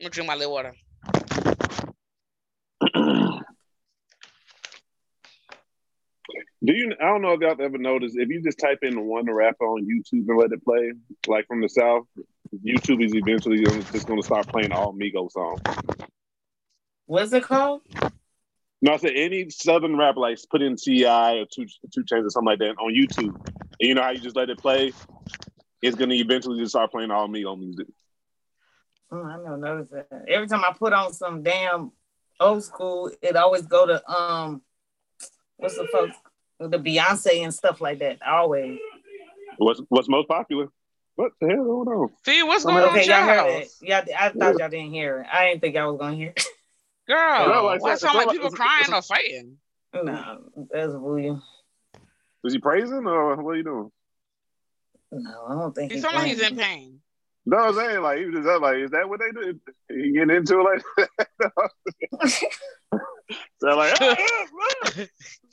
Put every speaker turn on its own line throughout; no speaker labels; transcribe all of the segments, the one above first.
I'm gonna drink my little water.
Do you? I don't know if y'all ever noticed if you just type in one rapper on YouTube and let it play, like from the South, YouTube is eventually just going to start playing all Migos songs.
What's it called?
No, I said any Southern rapper, like put in T.I. or Two 2 Chainz or something like that on YouTube, and you know how you just let it play, it's going to eventually just start playing all Migo music.
Oh, I never noticed that. Every time I put on some damn old school, it always go to um, what's the folks, the Beyonce and stuff like that. Always.
What's What's most popular? What the hell going on?
Fee, what's going on
Okay, y'all heard it. Yeah, I thought y'all didn't hear it. I didn't think y'all was gonna hear. It.
Girl,
No, like,
why sound like
all-
people
it's-
crying
it's-
or fighting?
no, that's William.
Is he praising or what are you doing?
No, I don't think
He
he's
sound like he's in pain.
No, I'm saying like he was just like, is that what they do? He getting into it like so like, ah, ah, ah.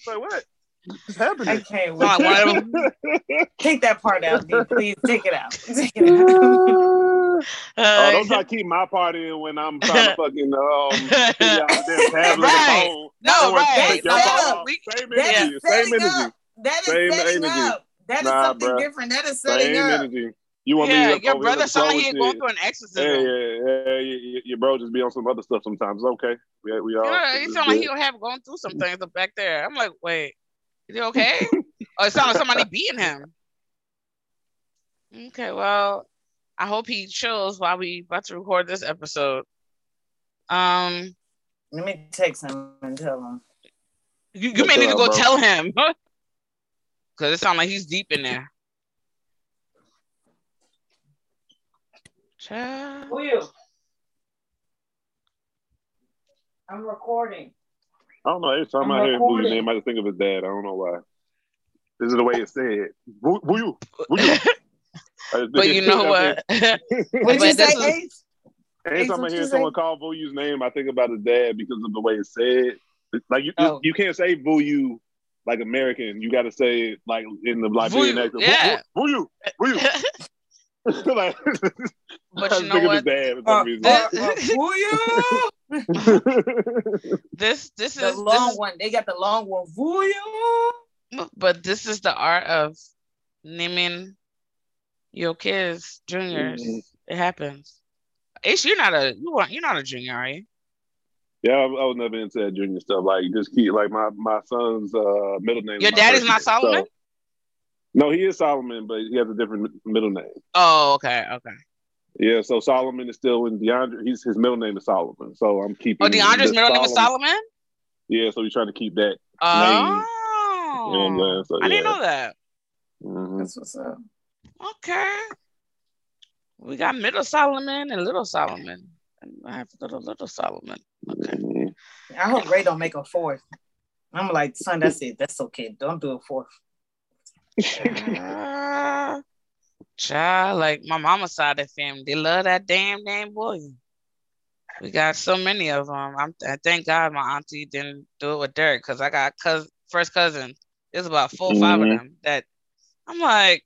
like what? What's
I
happening?
can't
Sound like
wait.
one of them.
Take that part out, D. Please take it out. Take it out.
oh,
Uh,
don't try to keep my part in when I'm trying to fucking um figure tablet
Right.
and phone.
No,
I want
right.
take your
Set
phone
up.
We-
Same energy. Same energy.
That is
Same
setting
energy.
up. That is
Nah,
something
bruh.
different. That is setting
Same
up.
energy. You want
yeah,
me to
your
over
brother
here
sound like
slow
he
shit?
going through an exorcism.
Yeah, yeah, yeah. You- you- Your bro just be on some other stuff sometimes. Okay. We, we all.
Yeah, he
it's
sound like
good.
he'll have going through some things up back there. I'm like, wait, is he okay? or it sound like somebody beating him. Okay, well, I hope he chills while we about to record this episode. Um,
Let me text him and tell him.
you, you may need to go
bro?
tell him because it sounds like he's deep in there. Child.
Who you? I'm recording.
I don't know. Every time
I'm
I hear Booy's
recording.
name, I just think of his dad. I don't know why. This is the way it's said. Boo- Booyu. Booyu. I
But you know what?
think-
What
But
you say, Ace?
Anytime I hear
you say?
someone call Booyu's name, I think about his dad because of the way it's said. Like you,
Oh.
you can't say Booyu like American. You got to say it like in the Liberian
Booyu,
accent.
yeah.
Booyu. Booyu. like,
But you know what?
dad
Uh, uh, uh, who you?
This this
The
is
long
this,
one. They got the long one. Who you?
but this is the art of naming your kids juniors.
Mhm.
It happens. Ace, you're not a you want you're not a junior, are you?
Yeah, I, I was never into that junior stuff. Like just keep like my my son's uh, middle name. is
Your
my
dad is not
name, so-
Solomon?
No, he is Solomon, but he has a different middle name.
Oh, okay, okay.
Yeah, so Solomon is still in DeAndre. He's his middle name is Solomon, so I'm keeping.
Oh, DeAndre's
the
middle name is Solomon?
Yeah, so he's trying to keep that.
Oh,
You know what I'm saying? So,
I didn't know that.
Mhm.
That's what's up.
Okay. We got middle Solomon and little Solomon. And I have little little Solomon. Okay.
Mhm.
I hope Ray don't make a fourth. I'm like, son, that's it. That's okay. Don't do a fourth.
Child, child, like my mama's side of the family, they love that damn damn boy. We got so many of them. I'm, I thank God my auntie didn't do it with Derek because I got cous first cousin. There's about 4 or 5 of
Mhm.
them that I'm like.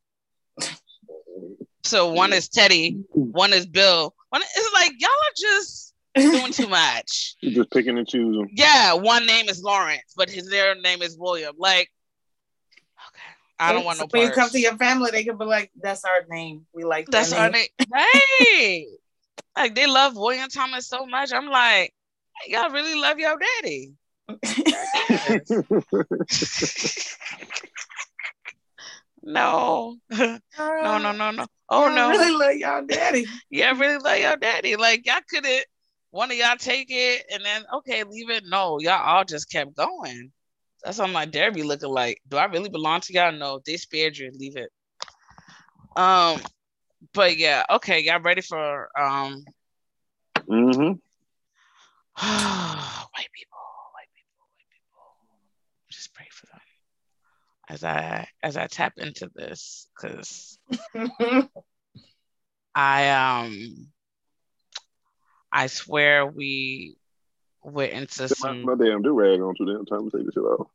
So one is Teddy, one is Bill. One it's like y'all are just doing too much.
He's just picking and choosing.
Yeah, one name is Lawrence, but his their name is William. Like, I don't want no
When you come to your family, they can be like, "That's our name. We like that
That's our
name."
right? like they love William Thomas so much. I'm like, y'all really love your daddy. no, no, no, no, no. Oh
I
no,
really love y'all daddy.
yeah, really love your daddy. Like y'all couldn't. One of y'all take it and then okay, leave it. No, y'all all just kept going. That's what my dad be looking like. Do I really belong to y'all? No, they spared you. Leave it. Um, but yeah, okay, y'all ready for um
Mm-hmm.
white people, white people, white people. Just pray for them as I as I tap into this because I um I swear we went into some.
My damn do rag on too damn time to take this shit off.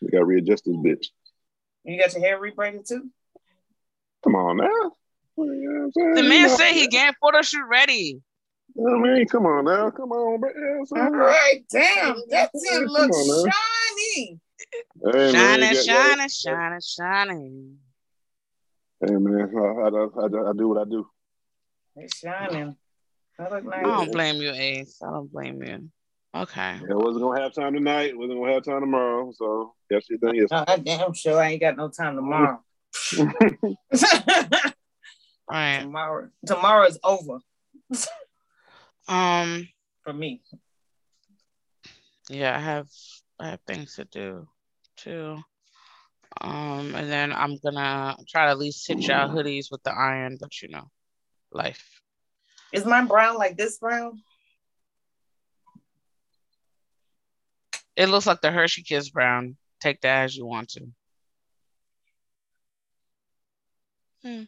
You gotta readjust this bitch.
You got your hair rebraided too?
Come on now. You know
the man said he getting photo shoot ready.
I mean, come on now, come on, bro.
All right, damn, that thing looks shiny.
Hey, shining, man, shining, shining, shining.
Hey man, I, I, I, I do what I do.
It's shining. I, look nice.
I don't blame you, Ace. I don't blame you. Okay.
Yeah, wasn't gonna have time tonight. Wasn't gonna have time tomorrow. So yes, you done yes.
I damn sure I ain't got no time tomorrow.
right.
Tomorrow, tomorrow is over.
um,
for me.
Yeah, I have I have things to do too. Um, and then I'm gonna try to at least hit y'all hoodies with the iron, but you know, life.
Is mine brown like this brown?
It looks like the Hershey Kiss brown. Take that as you want to. Hmm.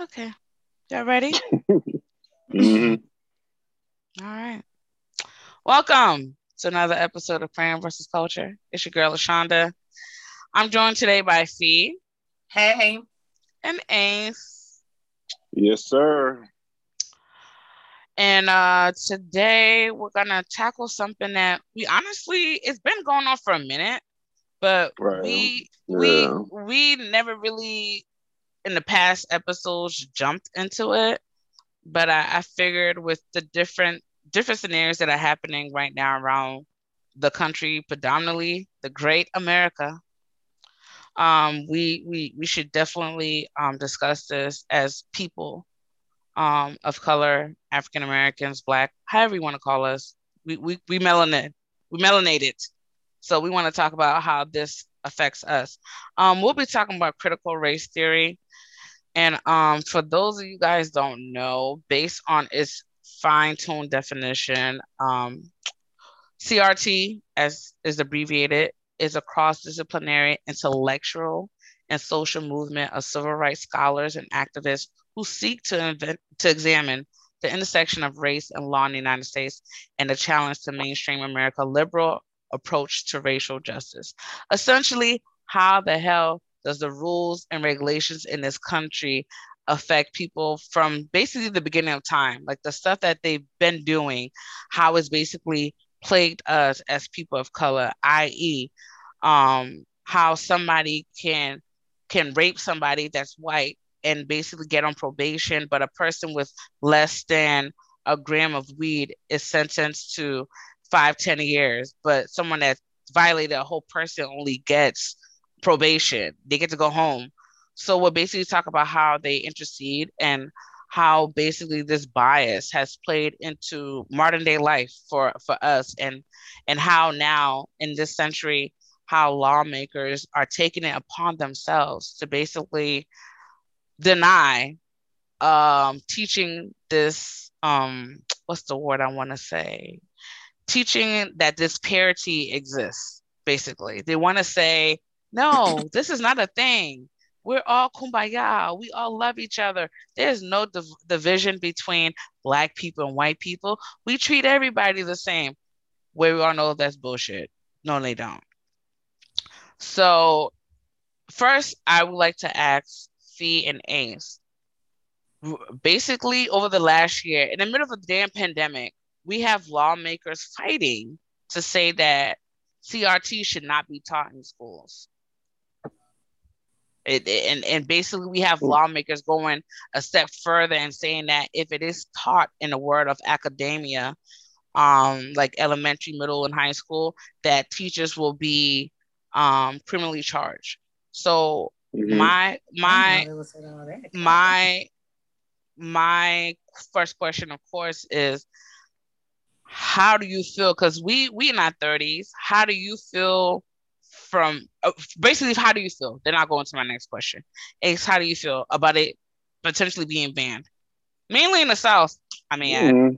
Okay. Y'all ready?
mm-hmm.
All right. Welcome to another episode of Crayon versus Culture. It's your girl, LaShonda. I'm joined today by Fee.
Hey.
And Ace.
Yes, sir.
And uh, today we're gonna tackle something that we honestly it's been going on for a minute, but right. we yeah. we we never really in the past episodes jumped into it. But I, I figured with the different different scenarios that are happening right now around the country, predominantly the great America, um, we we we should definitely um, discuss this as people um, of color, African Americans, Black, however you want to call us. We we we melanin, we melanated. So we want to talk about how this affects us. Um, we'll be talking about critical race theory. And um, for those of you guys don't know, based on its fine-tuned definition, um, CRT, as is abbreviated, is a cross-disciplinary intellectual and social movement of civil rights scholars and activists who seek to, invent, to examine the intersection of race and law in the United States and the challenge to mainstream America liberal approach to racial justice. Essentially, how the hell does the rules and regulations in this country affect people from basically the beginning of time? Like the stuff that they've been doing, how basically plagued us as people of color, i.e., um, how somebody can can rape somebody that's white and basically get on probation, but a person with less than a gram of weed is sentenced to five, ten years. But someone that violated a whole person only gets probation. They get to go home. So we'll basically talk about how they intercede and how basically this bias has played into modern day life for, for us and and how now in this century how lawmakers are taking it upon themselves to basically deny um, teaching this um, what's the word I want to say? Teaching that this parity exists basically. They want to say no this is not a thing. We're all kumbaya. We all love each other. There's no div- division between black people and white people. We treat everybody the same. Where we all know that's bullshit. No they don't. So first i would like to ask Fee and Ace. Basically, over the last year, in the middle of a damn pandemic, we have lawmakers fighting to say that CRT should not be taught in schools. It, and, and basically, we have lawmakers going a step further and saying that if it is taught in the word of academia, um, like elementary, middle, and high school, that teachers will be um, criminally charged. So Mm-hmm. My my my my first question, of course, is how do you feel? Because we we in our thirties. How do you feel from uh, basically? How do you feel? Then I'll go into my next question. Is how do you feel about it potentially being banned? Mainly in the South. I mean,
mm-hmm.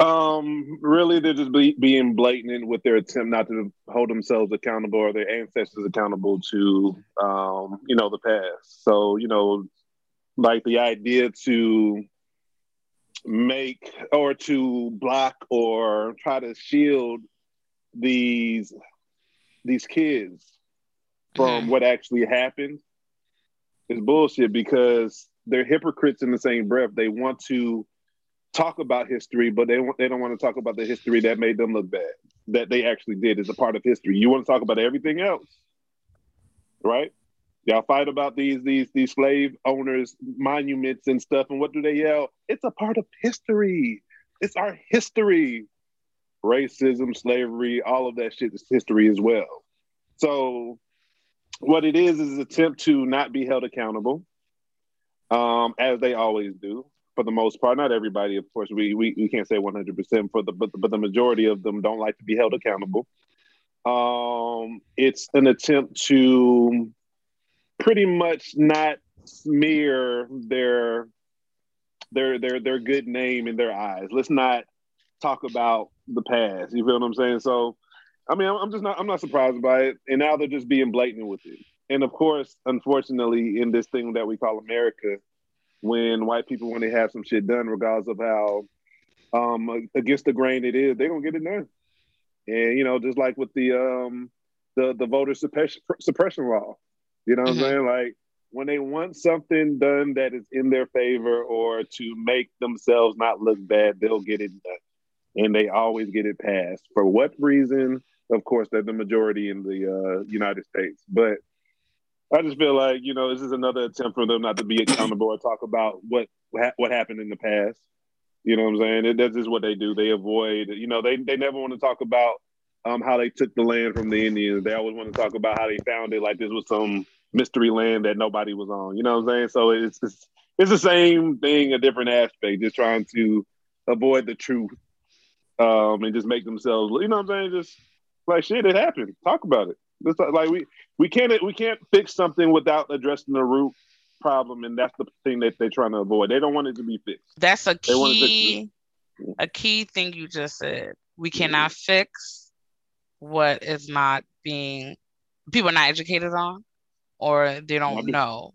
Um, really, they're just be, being blatant with their attempt not to hold themselves accountable or their ancestors accountable to, um, you know, the past. So, you know, like the idea to make or to block or try to shield these these kids from
Mhm.
what actually happened is bullshit because they're hypocrites in the same breath. They want to talk about history, but they they don't want to talk about the history that made them look bad, that they actually did as a part of history. You want to talk about everything else, right? Y'all fight about these these these slave owners monuments and stuff, and what do they yell? It's a part of history. It's our history. Racism, slavery, all of that shit is history as well. So, what it is is attempt to not be held accountable, um, as they always do for the most part. Not everybody, of course. We we, we can't say one hundred percent for the but, but the majority of them don't like to be held accountable. Um, it's an attempt to pretty much not smear their their their their good name in their eyes. Let's not talk about the past. You feel what I'm saying? So, I mean, I'm, I'm just not I'm not surprised by it. And now they're just being blatant with it. And of course, unfortunately, in this thing that we call America, when white people when they have some shit done, regardless of how um against the grain it is, they're gonna get it done. And you know, just like with the um the the voter suppression suppression law, you know what
Mhm.
I'm saying? Like when they want something done that is in their favor or to make themselves not look bad, they'll get it done. And they always get it passed. For what reason? Of course, they're the majority in the uh, United States. But I just feel like, you know, this is another attempt for them not to be accountable or talk about what what happened in the past. You know what I'm saying? It, that's just what they do. They avoid, you know, they, they never want to talk about um, how they took the land from the Indians. They always want to talk about how they found it like this was some mystery land that nobody was on. You know what I'm saying? So it's it's, it's the same thing, a different aspect, just trying to avoid the truth um, and just make themselves, you know what I'm saying? Just like shit, it happened. Talk about it. Just like we we can't we can't fix something without addressing the root problem, and that's the thing that they're trying to avoid. They don't want it to be fixed.
That's a key, a key thing you just said. We cannot fix what is not being people are not educated on, or they don't know.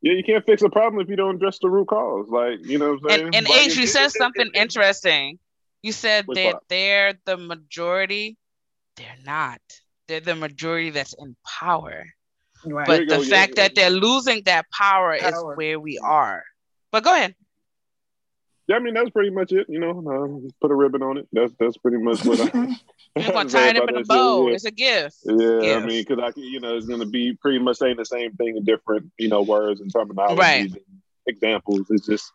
Yeah, you can't fix a problem if you don't address the root cause. Like you know what I'm saying?
And H, you said something interesting. You said that they're the majority. They're not. They're the majority that's in power.
Right.
But the
go,
fact
yeah.
that they're losing that power, is where we are. But go ahead.
Yeah, I mean that's pretty much it. You know, uh, put a ribbon on it. That's that's pretty much what I.
You're gonna tie it up in a bow.
yeah.
It's a gift.
Yeah, I
Gift.
mean, because I, you know, it's going to be pretty much saying the same thing in different, you know, words and terminology
Right.
and examples. It's just,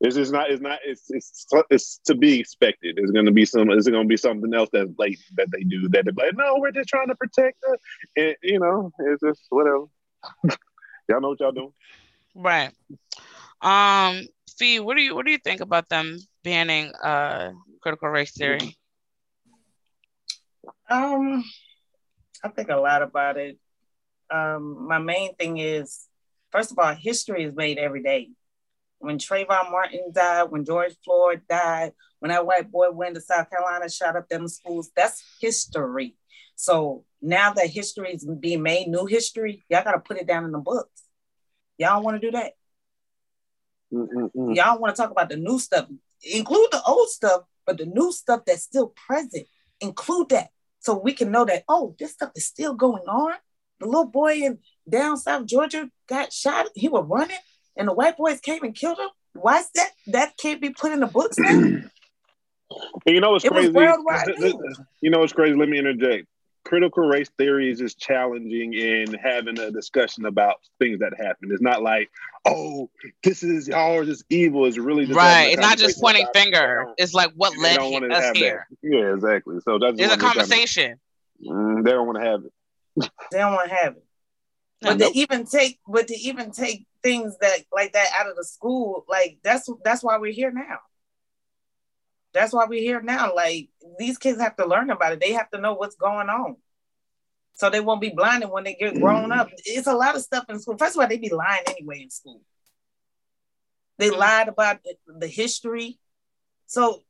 it's just not, it's not, it's, it's, it's to be expected. It's going to be some, it's going to be something else that's blatant that they do that they're like, no, we're just trying to protect her. And, you know, it's just whatever. y'all know what y'all doing.
Right. Um, Fee, what do you what do you think about them banning uh critical race theory?
Um, I think a lot about it. Um, my main thing is, first of all, history is made every day. When Trayvon Martin died, when George Floyd died, when that white boy went to South Carolina, shot up them schools, that's history. So now that history is being made, new history, y'all got to put it down in the books. Y'all want to do that?
Mm-mm-mm.
Y'all want to talk about the new stuff, include the old stuff, but the new stuff that's still present, include that so we can know that, oh, this stuff is still going on. The little boy in down South Georgia got shot, he was running, and the white boys came and killed him. Why is that? That can't be put in the books now.
And you know what's
It was
crazy?
worldwide
Th- th-
news.
You know what's crazy? Let me interject. Critical race theory is just challenging in having a discussion about things that happen. It's not like, oh, this is y'all are just evil. It's really just
Right. It's not just pointing
about it.
Finger. It's like what
they
led he- us
have that.
here.
Yeah, exactly. So that's
It's a
what they're trying to-
conversation.
Mm, they don't want to have it.
They don't want to have it. But
Nope.
to even take, but to even take things that like that out of the school, like that's that's why we're here now. That's why we're here now. Like these kids have to learn about it. They have to know what's going on, so they won't be blinded when they get grown up. Mm-hmm. It's a lot of stuff in school. First of all, they be lying anyway in school. They mm-hmm. lied about the, the history, so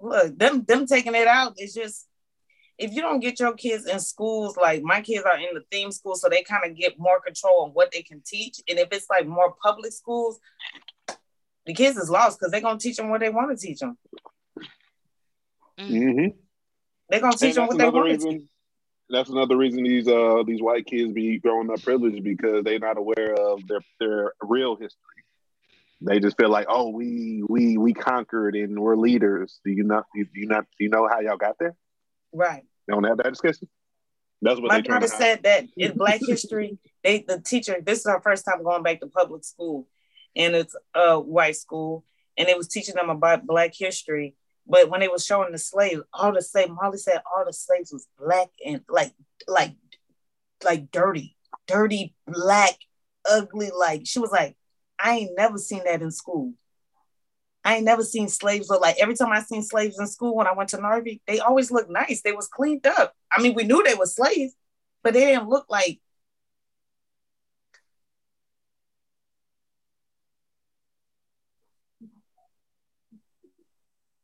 look, them them taking it out is just if you don't get your kids in schools, like my kids are in the theme school, so they kind of get more control on what they can teach. And if it's like more public schools, the kids is lost because they're gonna teach them what they want to teach them.
Mm-hmm.
They're gonna teach them what they want to.
That's another reason these uh these white kids be growing up privileged because they're not aware of their their real history. They just feel like, oh, we we we conquered and we're leaders. Do you not do you not do you know how y'all got there?
Right.
They don't have that discussion. That's what
my
they
daughter said that in Black History, they the teacher. This is our first time going back to public school, and it's a white school, and it was teaching them about Black history. But when they was showing the slaves, all the slaves, Molly said all the slaves was black and like like like dirty, dirty, black, ugly. Like she was like, I ain't never seen that in school. I ain't never seen slaves look like every time I seen slaves in school when I went to Narvik, they always looked nice. They was cleaned up. I mean, we knew they were slaves, but they didn't look like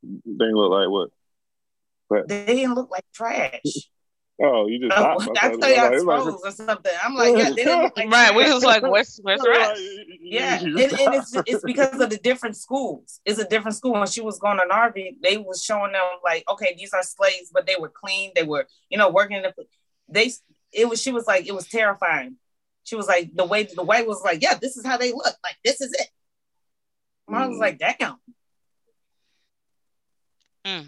They look like what? But
they didn't look like trash.
Oh, you just
Oh,
thought-
I
thought-
thought y'all
like-
or something. I'm like, yeah, they didn't like
Right. We're just like, where's where's the rest?
Yeah, and, and it's it's because of the different schools. It's a different school. When she was going to Narvik, they was showing them like, okay, these are slaves, but they were clean. They were, you know, working. In the, they it was. She was like, it was terrifying. She was like, the way the white was like, yeah, this is how they look. Like this is it. Mom was
Mm.
like, damn.
Mm.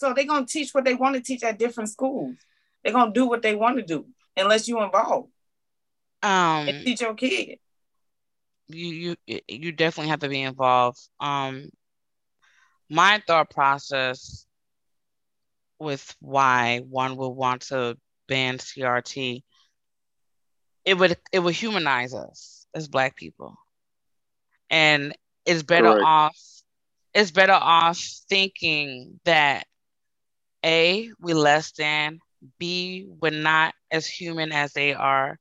So they're gonna teach what they want to teach at different schools. They're gonna do what they want to do unless you involve
Um,
and teach your kid.
you you you definitely have to be involved. Um, my thought process with why one would want to ban CRT, it would it would humanize us as Black people, and it's better
Correct.
off. It's better off thinking that a we less than b we're not as human as they are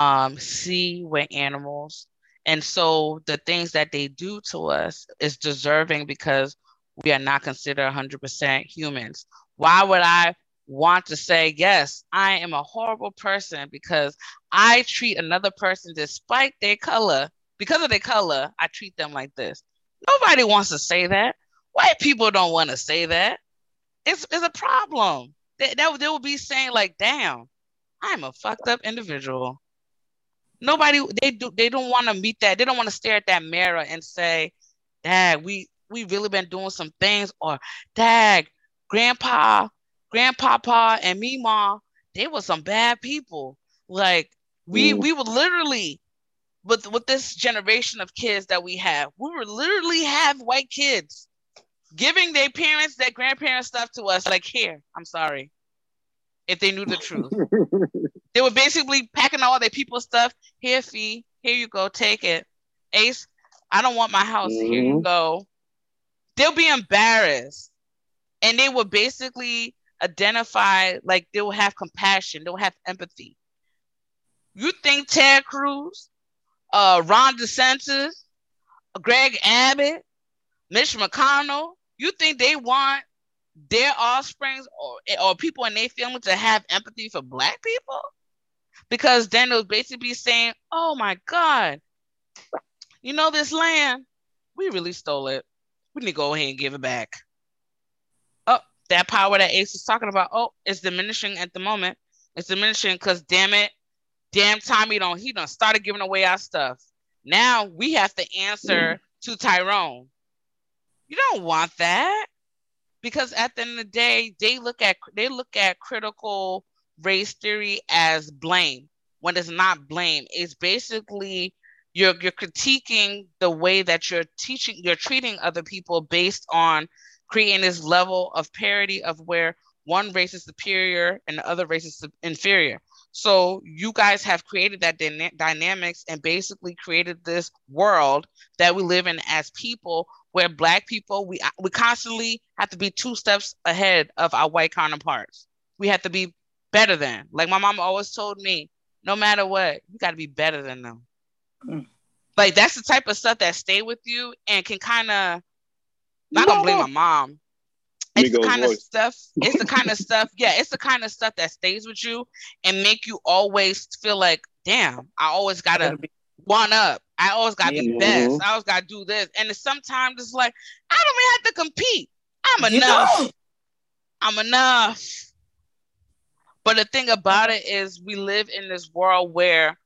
um c we're animals and so the things that they do to us is deserving because we are not considered 100% humans. Why would I want to say, yes, I am a horrible person because I treat another person despite their color, because of their color, I treat them like this? Nobody wants to say that. White people don't want to say that. It's, it's a problem. They, they, they will be saying, like, damn, I'm a fucked up individual nobody they do they don't want to meet that they don't want to stare at that mirror and say dad we we really been doing some things or dad grandpa grandpapa and me mom they were some bad people like we
Mm.
we would literally with with this generation of kids that we have we would literally have white kids giving their parents their grandparents stuff to us like here i'm sorry if they knew the truth they were basically packing all their people's stuff. Here, fee. Here you go. Take it. Ace, I don't want my house. Here you
Mhm.
go. They'll be embarrassed. And they will basically identify, like, they will have compassion. They'll have empathy. You think Ted Cruz, uh, Ron DeSantis, Greg Abbott, Mitch McConnell, you think they want their offsprings or, or people in their family to have empathy for black people? because then they'll basically be saying, "Oh my God, you know this land, we really stole it. We need to go ahead and give it back." Oh, that power that Ace is talking about, oh, it's diminishing at the moment. It's diminishing because damn it, damn Tommy don't he done started giving away our stuff. Now we have to answer to Tyrone. You don't want that because at the end of the day, they look at they look at critical race theory as blame when it's not blame. It's basically you're you're critiquing the way that you're teaching you're treating other people based on creating this level of parity of where one race is superior and the other race is inferior. So you guys have created that dyna- dynamics and basically created this world that we live in as people where black people we we constantly have to be two steps ahead of our white counterparts. We have to be better than. Like my mom always told me, no matter what, you got to be better than them.
Mm.
Like that's the type of stuff that stay with you and can kind of not
No,
gonna blame my mom, it's the
Migos
kind of stuff it's the kind of stuff yeah it's the kind of stuff that stays with you and make you always feel like damn i always gotta one up. I always gotta be
Yeah.
best. I always gotta do this. And it's sometimes it's like i don't even have to compete. I'm enough.
don't.
i'm enough. But the thing about it is we live in this world where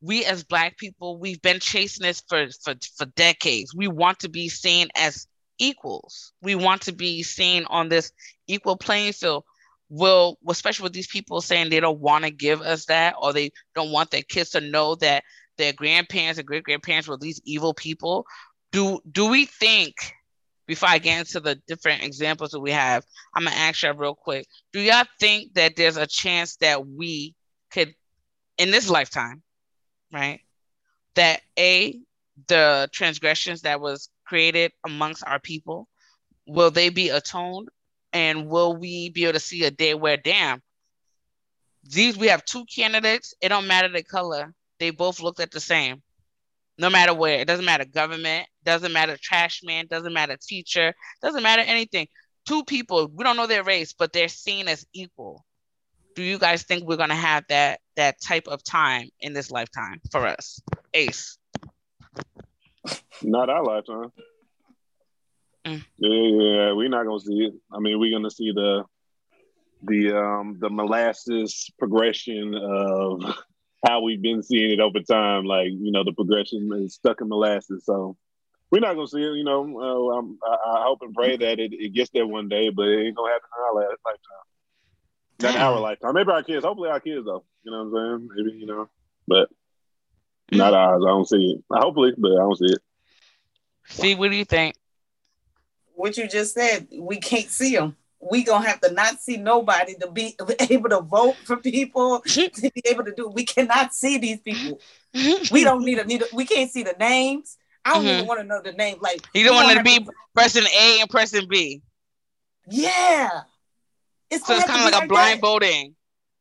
we as black people we've been chasing this for for, for decades. We want to be seen as equals. We want to be seen on this equal playing field. Will especially with these people saying they don't want to give us that or they don't want their kids to know that their grandparents and great grandparents were these evil people do do we think before i get into the different examples that we have i'm gonna ask you real quick do y'all think that there's a chance that we could in this lifetime right that a the transgressions that was created amongst our people will they be atoned? And will we be able to see a day where damn these we have two candidates it don't matter the color they both looked at the same no matter where it doesn't matter government doesn't matter trash man doesn't matter teacher doesn't matter anything two people we don't know their race but they're seen as equal do you guys think we're going to have that that type of time in this lifetime for us ace
Not our lifetime.
Mm.
Yeah, yeah, we're not gonna see it. I mean, we're gonna see the the um the molasses progression of how we've been seeing it over time. Like you know, the progression is stuck in molasses. So we're not gonna see it. You know, uh, I'm, I, I hope and pray that it, it gets there one day, but it ain't gonna happen in our lifetime. Not
Damn.
our lifetime. Maybe our kids. Hopefully, our kids though. You know what I'm saying? Maybe you know, but not ours. I don't see it. Hopefully, but I don't see it.
see what do you think
What you just said, we can't see them. We gonna have to not see nobody to be able to vote for people to be able to do. We cannot see these people. We don't need a need. A, we can't see the names. I don't even
Mhm.
want to know the name. Like
you don't want
gonna
to
have
be person a and person b
Yeah, it's
so
gonna
it's
have
kind
to
of
be
like a blind
that.
voting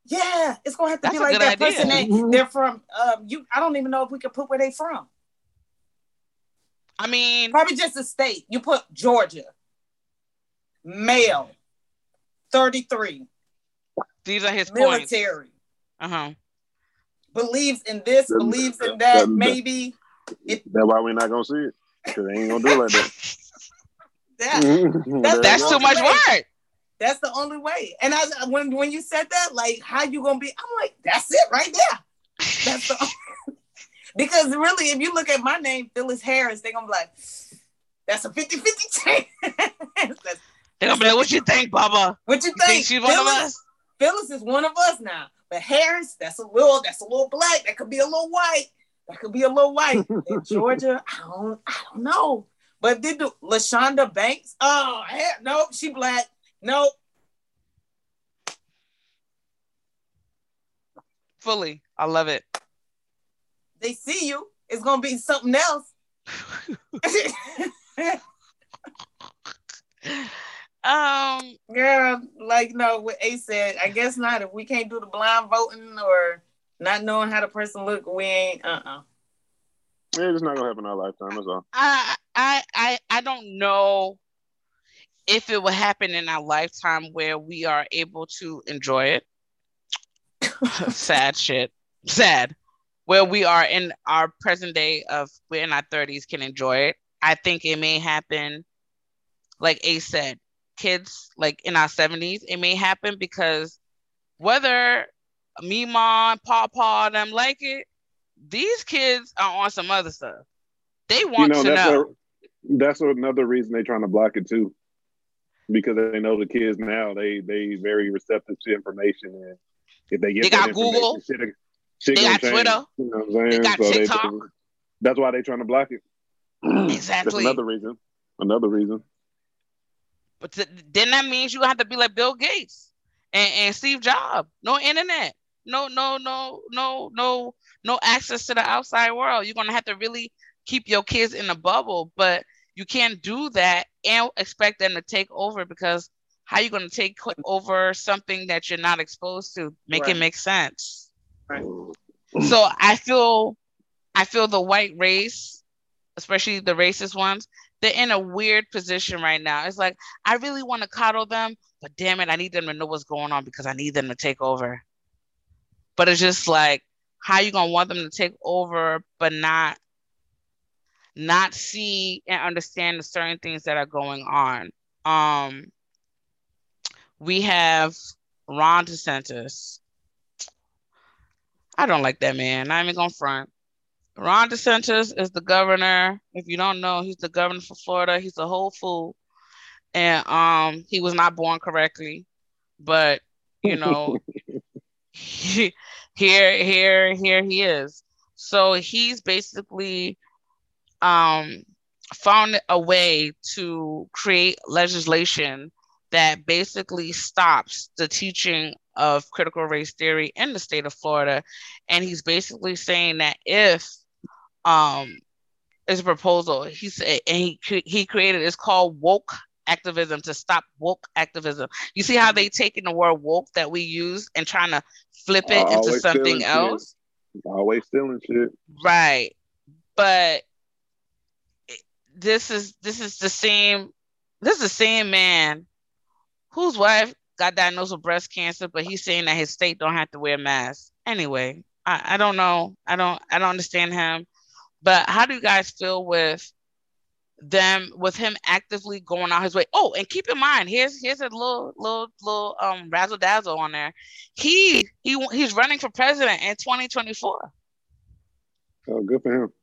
Yeah, it's gonna have to
That's
be like that
idea.
person. They, they're from. Um, you. I don't even know if we can put where they from.
i mean
Probably just a state. You put Georgia. Male. Thirty-three.
these are his points
Military.
uh-huh
Believes in this.
That-
believes in
that-
that.
that-
Maybe.
That's why we're not gonna see it. Because they ain't gonna do it like that.
That,
There
that's too
go.
much work
that's the only way. And I when when you said that, like, how you gonna be? I'm like, that's it right there. That's the because really, if you look at my name, Phyllis Harris, they're gonna be like, that's a 50-50 chance. That's-
they're gonna be like what you think baba
what you
you think
think?
she's one of
Phyllis?
us
Phyllis is one of us now. But Harris, that's a little, that's a little black. That could be a little white. That could be a little white. In Georgia, I don't, I don't know. But did the Lashonda Banks? Oh, heck, nope, she black. Nope.
fully i love it
They see you. It's gonna be something else.
um
Girl, like no, what A said, I guess not. If we can't do the blind voting or not knowing how the person look, we ain't uh-uh.
Yeah, it's not gonna happen in our lifetime. That's all.
I I I I don't know if it will happen in our lifetime where we are able to enjoy it. Sad shit. Sad. Where we are in our present day of we're in our 30s can enjoy it. I think it may happen, like Ace said, kids like in our 70s, it may happen because whether me, mom, papa, them like it, these kids are on some other stuff. They want to
that's
know.
a- that's another reason they're trying to block it too, because they know the kids now they they very receptive to information, and if they get
They got Google.
shit, shit
They got
change.
Twitter.
You know what I'm saying?
They got
So
TikTok.
that's why they're trying to block it. That's
Exactly.
another reason. Another reason.
But th- then that means you have to be like Bill Gates and, and Steve Jobs. No internet. No, no, no, no, no, no access to the outside world. You're gonna have to really keep your kids in a bubble, but you can't do that and expect them to take over because how are you gonna take over something that you're not exposed to? Make it make sense.
Right.
So I feel I feel the white race especially the racist ones, they're in a weird position right now. It's like I really want to coddle them, but damn it, I need them to know what's going on because I need them to take over. But it's just like how you gonna want them to take over, but not not see and understand the certain things that are going on. Um, we have Ron DeSantis. I don't like that man. I'm even gonna front. Ron DeSantis is the governor. If you don't know, he's the governor for Florida. He's a whole fool, and um, he was not born correctly. But you know, here, here, here he is. So he's basically um, found a way to create legislation that basically stops the teaching of critical race theory in the state of Florida. And he's basically saying that if um is a proposal, he said, and he he created it's called woke activism to stop woke activism. You see how they taking the word woke that we use and trying to flip it uh, into something else?
Always stealing shit.
Right. But this is this is the same this is the same man whose wife got diagnosed with breast cancer, but he's saying that his state don't have to wear masks. Anyway, I, I don't know. I don't I don't understand him. But how do you guys feel with them with him actively going out his way? Oh, and keep in mind, here's here's a little little little um razzle dazzle on there. He he he's running for president in 2024.
Oh, good for him.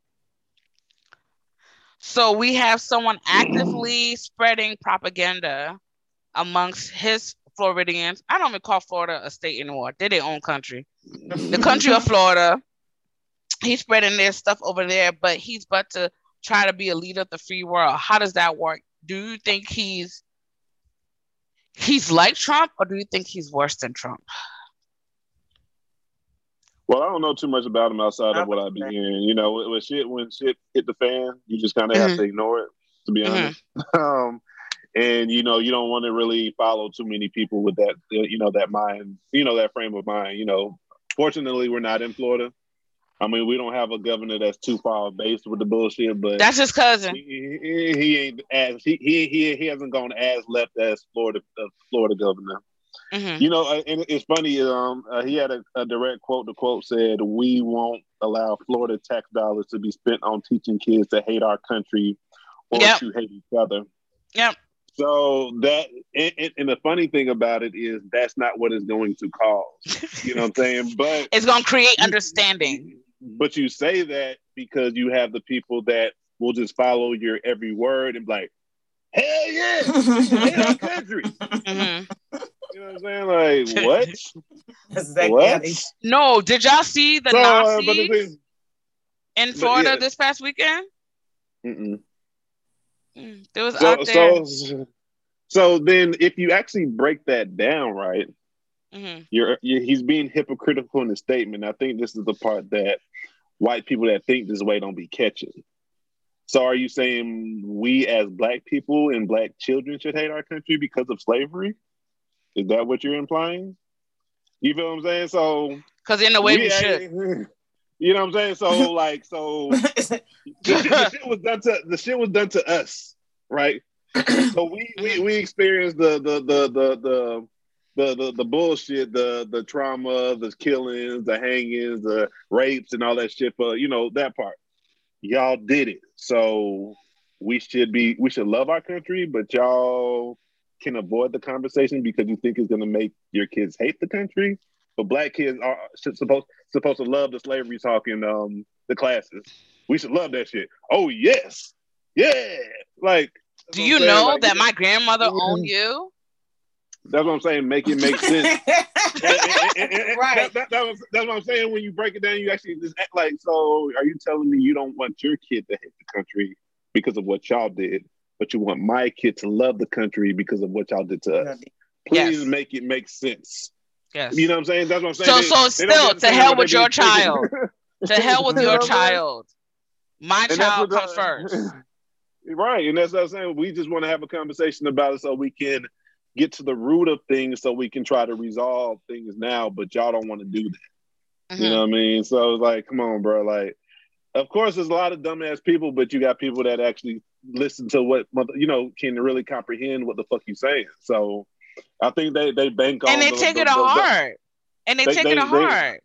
So we have someone actively spreading propaganda amongst his Floridians. I don't even call Florida a state anymore. They're their own country. the country of Florida. He's spreading their stuff over there, but he's about to try to be a leader of the free world. How does that work? Do you think he's he's like Trump, or do you think he's worse than Trump?
Well, I don't know too much about him outside of what I be hearing. You know, when shit when shit hit the fan, you just kind of mm-hmm. have to ignore it. To be mm-hmm. honest, um, and you know, you don't want to really follow too many people with that, you know, that mind, you know, that frame of mind. You know, fortunately, we're not in Florida. I mean, we don't have a governor that's too far based with the bullshit, but
that's his cousin.
He, he, he ain't as he, he he he hasn't gone as left as Florida uh, Florida governor. Mm-hmm. You know, uh, and it's funny. Um, uh, he had a, a, direct quote. The quote said, "We won't allow Florida tax dollars to be spent on teaching kids to hate our country or yep. to hate each other."
Yep.
So that, and, and, the funny thing about it is, that's not what it's going to cause. You know what I'm saying? But
it's going to create understanding.
But you say that because you have the people that will just follow your every word and be like, "Hell yeah, hate our country." Mm-hmm. You know what I'm saying? Like what? exactly.
What? No, did y'all see the so, Nazis uh, in Florida yeah. this past weekend? Mm-mm. Mm, there was so, out there.
So, so then, if you actually break that down, right? Mm-hmm. You're, you're, he's being hypocritical in the statement. I think this is the part that white people that think this way don't be catching. So, are you saying we as black people and black children should hate our country because of slavery? Is that what you're implying? You feel what I'm saying? So
because in a way we, we should.
You know what I'm saying? So like so the, the, shit was done to the shit was done to us, right? so we we, we experienced the the the the the the, the, the bullshit, the the trauma, the killings, the hangings, the rapes, and all that shit for you know that part. Y'all did it, so we should be we should love our country, but y'all can avoid the conversation because you think it's going to make your kids hate the country. But black kids are supposed supposed to love the slavery talk in um, the classes. We should love that shit. Oh yes, yeah. Like,
do you know like, that my grandmother owned you?
That's what I'm saying. Make it make sense. and, and, and, right. That, that, that was, that's what I'm saying. When you break it down, you actually just act like. So, are you telling me you don't want your kid to hate the country because of what y'all did? but you want my kid to love the country because of what y'all did to us. Please yes. make it make sense. Yes. You know what I'm saying? That's what I'm saying.
So, they, so they still, to hell with your child. to hell with your child. My child comes first.
Right. And that's what I'm saying. We just want to have a conversation about it so we can get to the root of things so we can try to resolve things now, but y'all don't want to do that. Mm-hmm. You know what I mean? So it's like, come on, bro. Like, of course, there's a lot of dumbass people, but you got people that actually listen to what you know can really comprehend what the fuck you saying. So I think they they bank on
and they
the-
take
the-
it
the-
heart. And they,
They-
take
they-
it heart.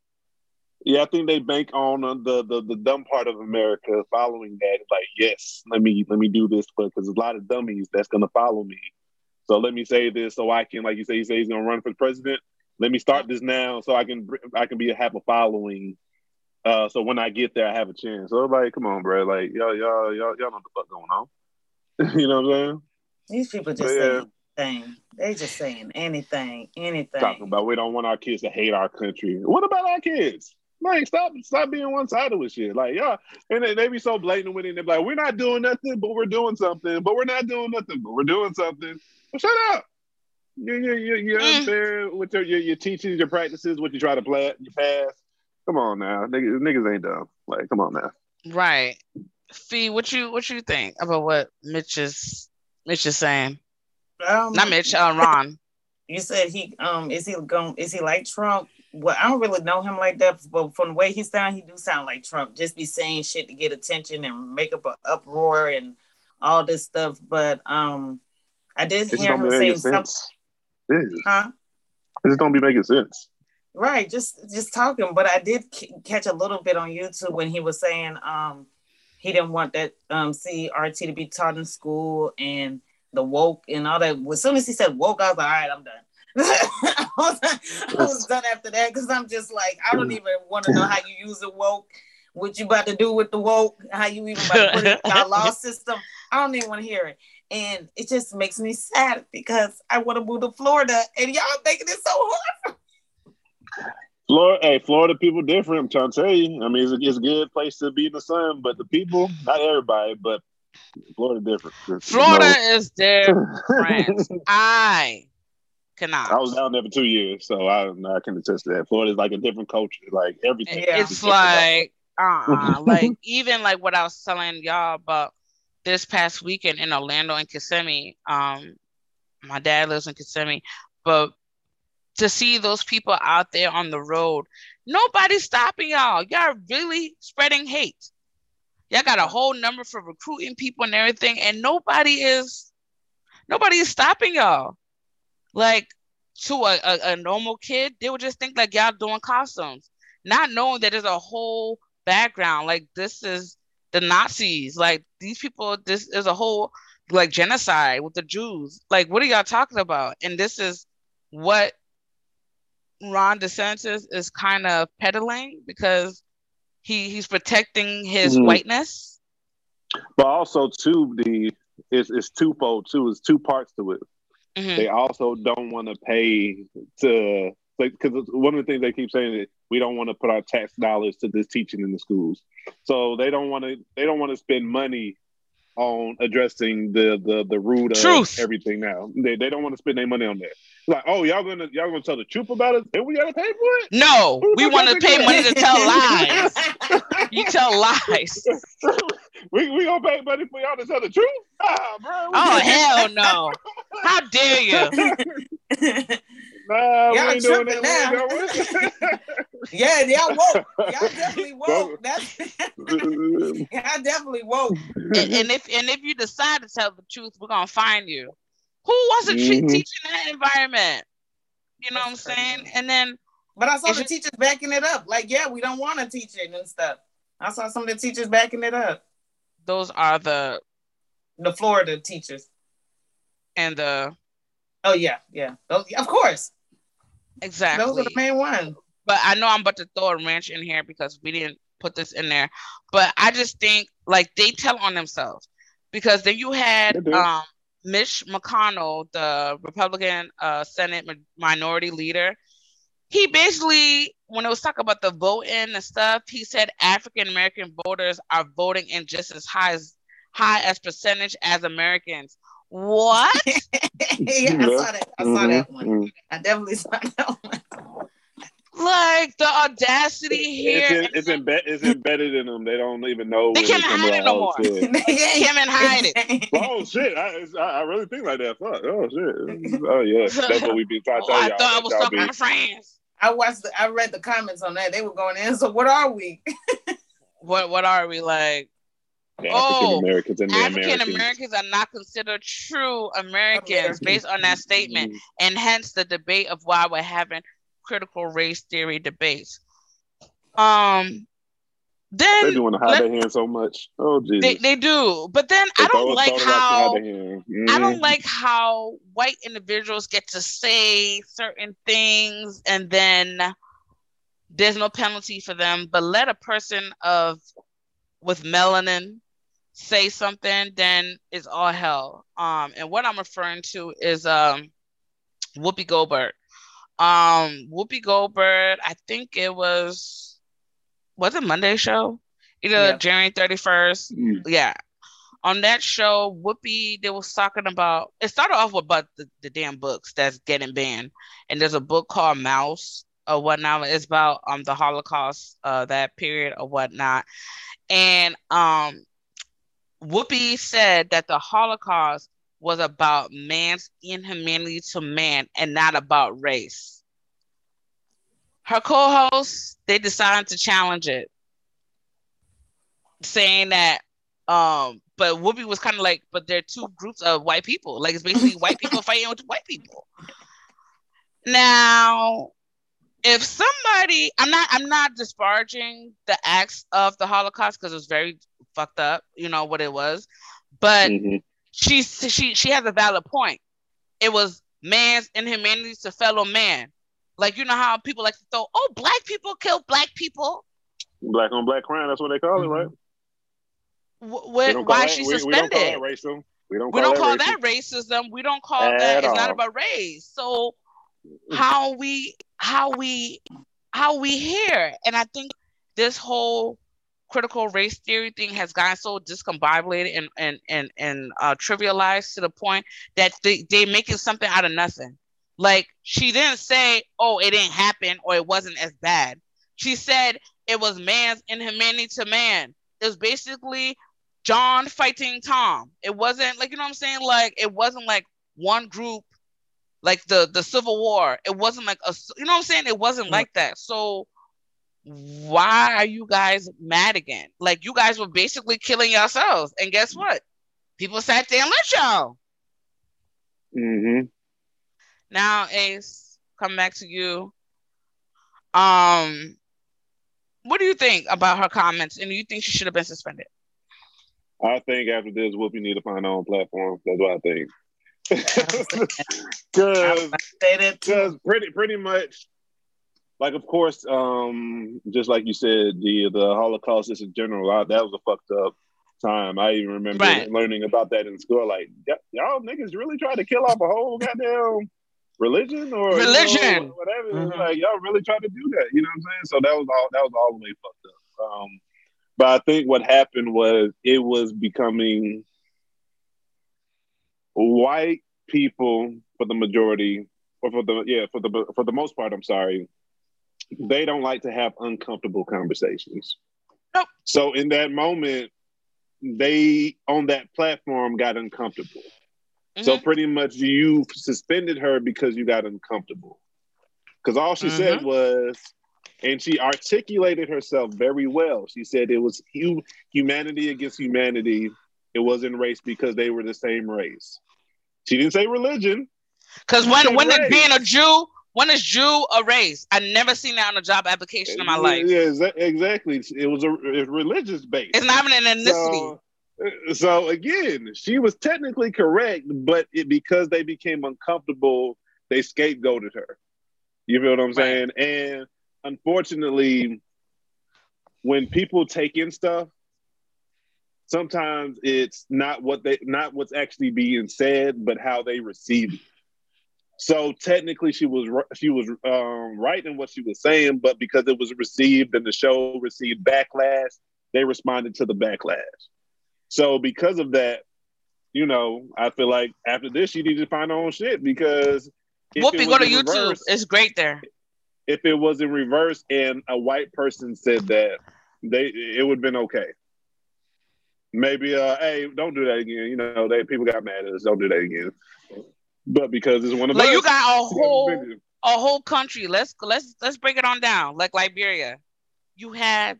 Yeah, I think they bank on the, the the dumb part of America following that. Like, yes, let me let me do this, but because there's a lot of dummies that's gonna follow me. So let me say this so I can, like you say, you say he's gonna run for president. Let me start this now so I can I can be have a following. Uh, so when I get there, I have a chance. So like, come on, bro, like y'all y'all y'all y'all know what the fuck going on. you know what I'm saying?
These people just
Yeah.
saying anything. They just saying anything, anything.
Talking about we don't want our kids to hate our country. What about our kids? Like, stop, stop being one sided with shit. Like, yeah, and they, they be so blatant with it. They're like, we're not doing nothing, but we're doing something. But we're not doing nothing, but we're doing something. Well, shut up. You you you you're
Mm.
unfair with your, your your teachings, your practices, what you try to play, you pass. Come on now, niggas, niggas ain't dumb. Like, come on now.
Right. Fee, what you what you think about what Mitch is Mitch is saying?
Um,
Not Mitch, uh, Ron.
You said he um is he going is he like Trump? Well, I don't really know him like that, but from the way he sound, he do sound like Trump. Just be saying shit to get attention and make up an uproar and all this stuff. But um, I did hear him saying something. Huh?
it just don't be making sense.
Right, just just talking. But I did c- catch a little bit on YouTube when he was saying um he didn't want that um CRT to be taught in school and the woke and all that. As soon as he said woke, I was like, all right, I'm done. I, was, I was done after that because I'm just like, I don't even want to know how you use the woke, what you about to do with the woke, how you even about to put it in our law system. I don't even want to hear it. And it just makes me sad because I want to move to Florida and y'all making it so hard.
Florida, hey, Florida people different. I'm trying to tell you. I mean, it's a, it's a good place to be in the sun, but the people, not everybody, but Florida different. There's
Florida
no-
is their friends. I cannot.
I was down there for two years, so I, I can attest to that. is like a different culture, like everything.
Yeah.
is
it's
different about
like uh-uh. like even like what I was telling y'all about this past weekend in Orlando and Kissimmee. Um, my dad lives in Kissimmee, but to see those people out there on the road, nobody's stopping y'all. Y'all really spreading hate. Y'all got a whole number for recruiting people and everything, and nobody is nobody is stopping y'all. Like to a, a, a normal kid, they would just think like y'all doing costumes, not knowing that there's a whole background. Like this is the Nazis. Like these people, this is a whole like genocide with the Jews. Like what are y'all talking about? And this is what Ron DeSantis is kind of peddling because he he's protecting his
Mhm.
whiteness.
But also, too, the it's, it's twofold too. It's two parts to it.
Mhm.
They also don't want to pay to like because one of the things they keep saying is we don't want to put our tax dollars to this teaching in the schools. So they don't want to they don't want to spend money on addressing the the the root of
Truth.
everything now. They, they don't want to spend their money on that. Like, oh, y'all gonna y'all gonna tell the truth about it, and we gotta pay for it.
No,
Who
we want to pay money to tell lies. You tell lies.
we we gonna pay money for y'all to tell the truth? Ah, bro.
Oh hell no! How dare you?
Nah, we
Y'all
ain't doing
tripping
that. We ain't doing that.
yeah, y'all woke. Y'all definitely woke. That's
Don't-
y'all definitely woke.
And, and if and if you decide to tell the truth, we're gonna find you. Who wants to treat
Mhm.
teach in that environment? You know what I'm
That's
saying? And then
But I saw the
it-
teachers backing it up. Like, yeah, we don't want to teach it and stuff. I saw some of the teachers backing it up.
those are the
The Florida teachers.
and the
Oh yeah, yeah. Those, of course.
Exactly.
Those are the main ones.
but I know I'm about to throw a wrench in here because we didn't put this in there. But I just think like they tell on themselves because then you had um, Mitch McConnell, the Republican uh, Senate mi- Minority Leader. He basically, when it was talking about the voting and stuff, he said African American voters are voting in just as high as high as percentage as Americans. What?
yeah, I saw that. I saw that one.
Mhm.
I definitely saw that one.
like the audacity here.
It's, in, it's, embe- it's embedded in them. They don't even know.
They
when
can't
come
hide it no
oh,
more.
shit.
Kim and hide it.
oh shit! I, I I really think like that. Fuck. Oh shit. Oh yeah. That's what we been trying to
Oh,
tell
I
y'all.
thought I was talking
be-
to friends.
I watched. The, I read the comments on that. They were going in. So what are we?
what what are we like?
The
Oh,
African Americans and the
African
Americans.
Americans are not considered true Americans
Americans.
based on that statement, and hence the debate of why we're having critical race theory debates. Um,
They
then
do want to hide their hand so much. Oh Jesus.
they, they do, but then
They
I don't like
throw the rock to
how
hide their hand.
I don't
Mhm.
like how white individuals get to say certain things and then there's no penalty for them, but let a person of with melanin say something, then it's all hell. Um, and what I'm referring to is um Whoopi Goldberg. Um, Whoopi Goldberg, I think it was was it Monday show? Either
Yeah.
January 31st
Mm.
yeah. On that show, Whoopi, they was talking about it started off with about the, the damn books that's getting banned. And there's a book called Maus or whatnot. It's about um the Holocaust, uh that period or whatnot. And um Whoopi said that the Holocaust was about man's inhumanity to man and not about race. Her co-hosts, they decided to challenge it, saying that um, but Whoopi was kind of like, but there are two groups of white people. Like it's basically white people fighting with white people. Now, if somebody, I'm not, I'm not disparaging the acts of the Holocaust because it was very fucked up. You know what it was, but
Mhm.
she's she she has a valid point. It was man's inhumanity to fellow man. Like you know how people like to throw, oh, black people kill black people.
Black on black crime. That's what they call it, right? We
wh- why
that-
she suspended?
We don't call that racial. We don't
we
call
don't call
that
that racism. We don't call
At
that. It's not about race. So how we how we how we hear. and I think this whole critical race theory thing has gotten so discombobulated and and and and uh, trivialized to the point that they they making something out of nothing. Like she didn't say, "Oh, it didn't happen," or "It wasn't as bad." She said it was man's inhumanity to man. It was basically John fighting Tom. It wasn't like you know what I'm saying. Like it wasn't like one group, like the the Civil War. It wasn't like a you know what I'm saying. It wasn't like that. So why are you guys mad again? Like you guys were basically killing yourselves. And guess what? People sat there and let y'all.
Mm-hmm.
Now, Ace, come back to you. Um, what do you think about her comments? And do you think she should have been suspended?
I think after this, Whoopi need to find her own platform. That's what I think. Because
Say that too.
because pretty pretty much like of course um just like you said the the holocaust is in general I, that was a fucked up time i even remember
Right.
learning about that in school like y- y'all niggas really try to kill off a whole goddamn religion or you know,
Religion.
whatever
Mhm.
like y'all really try to do that you know what i'm saying so that was all that was all the way fucked up um but i think what happened was it was becoming white people for the majority or for the yeah for the for the most part i'm sorry they don't like to have uncomfortable conversations.
Nope.
so in that moment they on that platform got uncomfortable. So
Mhm.
pretty much you suspended her because you got uncomfortable. Because all she said was and she articulated herself very well. She said it was hu- humanity against humanity it wasn't race because they were the same race she didn't say religion
Because when when is being a Jew, when is Jew a race? I never seen that on a job application in my life.
Yeah, exa- exactly. It was a, religious base.
It's not even an ethnicity.
So, so again, she was technically correct, but it, because they became uncomfortable, they scapegoated her. You feel what I'm
Right.
saying? And unfortunately, when people take in stuff, sometimes it's not what they not what's actually being said, but how they receive it. So technically, she was she was um, right in what she was saying, but because it was received and the show received backlash, they responded to the backlash. So because of that, you know, I feel like after this, she needs to find her own shit because
Whoopi, go to YouTube.
reverse-
It's great there.
if it was in reverse and a white person said that, they it would have been okay. Maybe, uh, hey, don't do that again. You know, they people got mad at us. Don't do that again. But because it's one of
Like
us,
you got a whole a whole country. Let's let's let's break it on down. Like Liberia, you had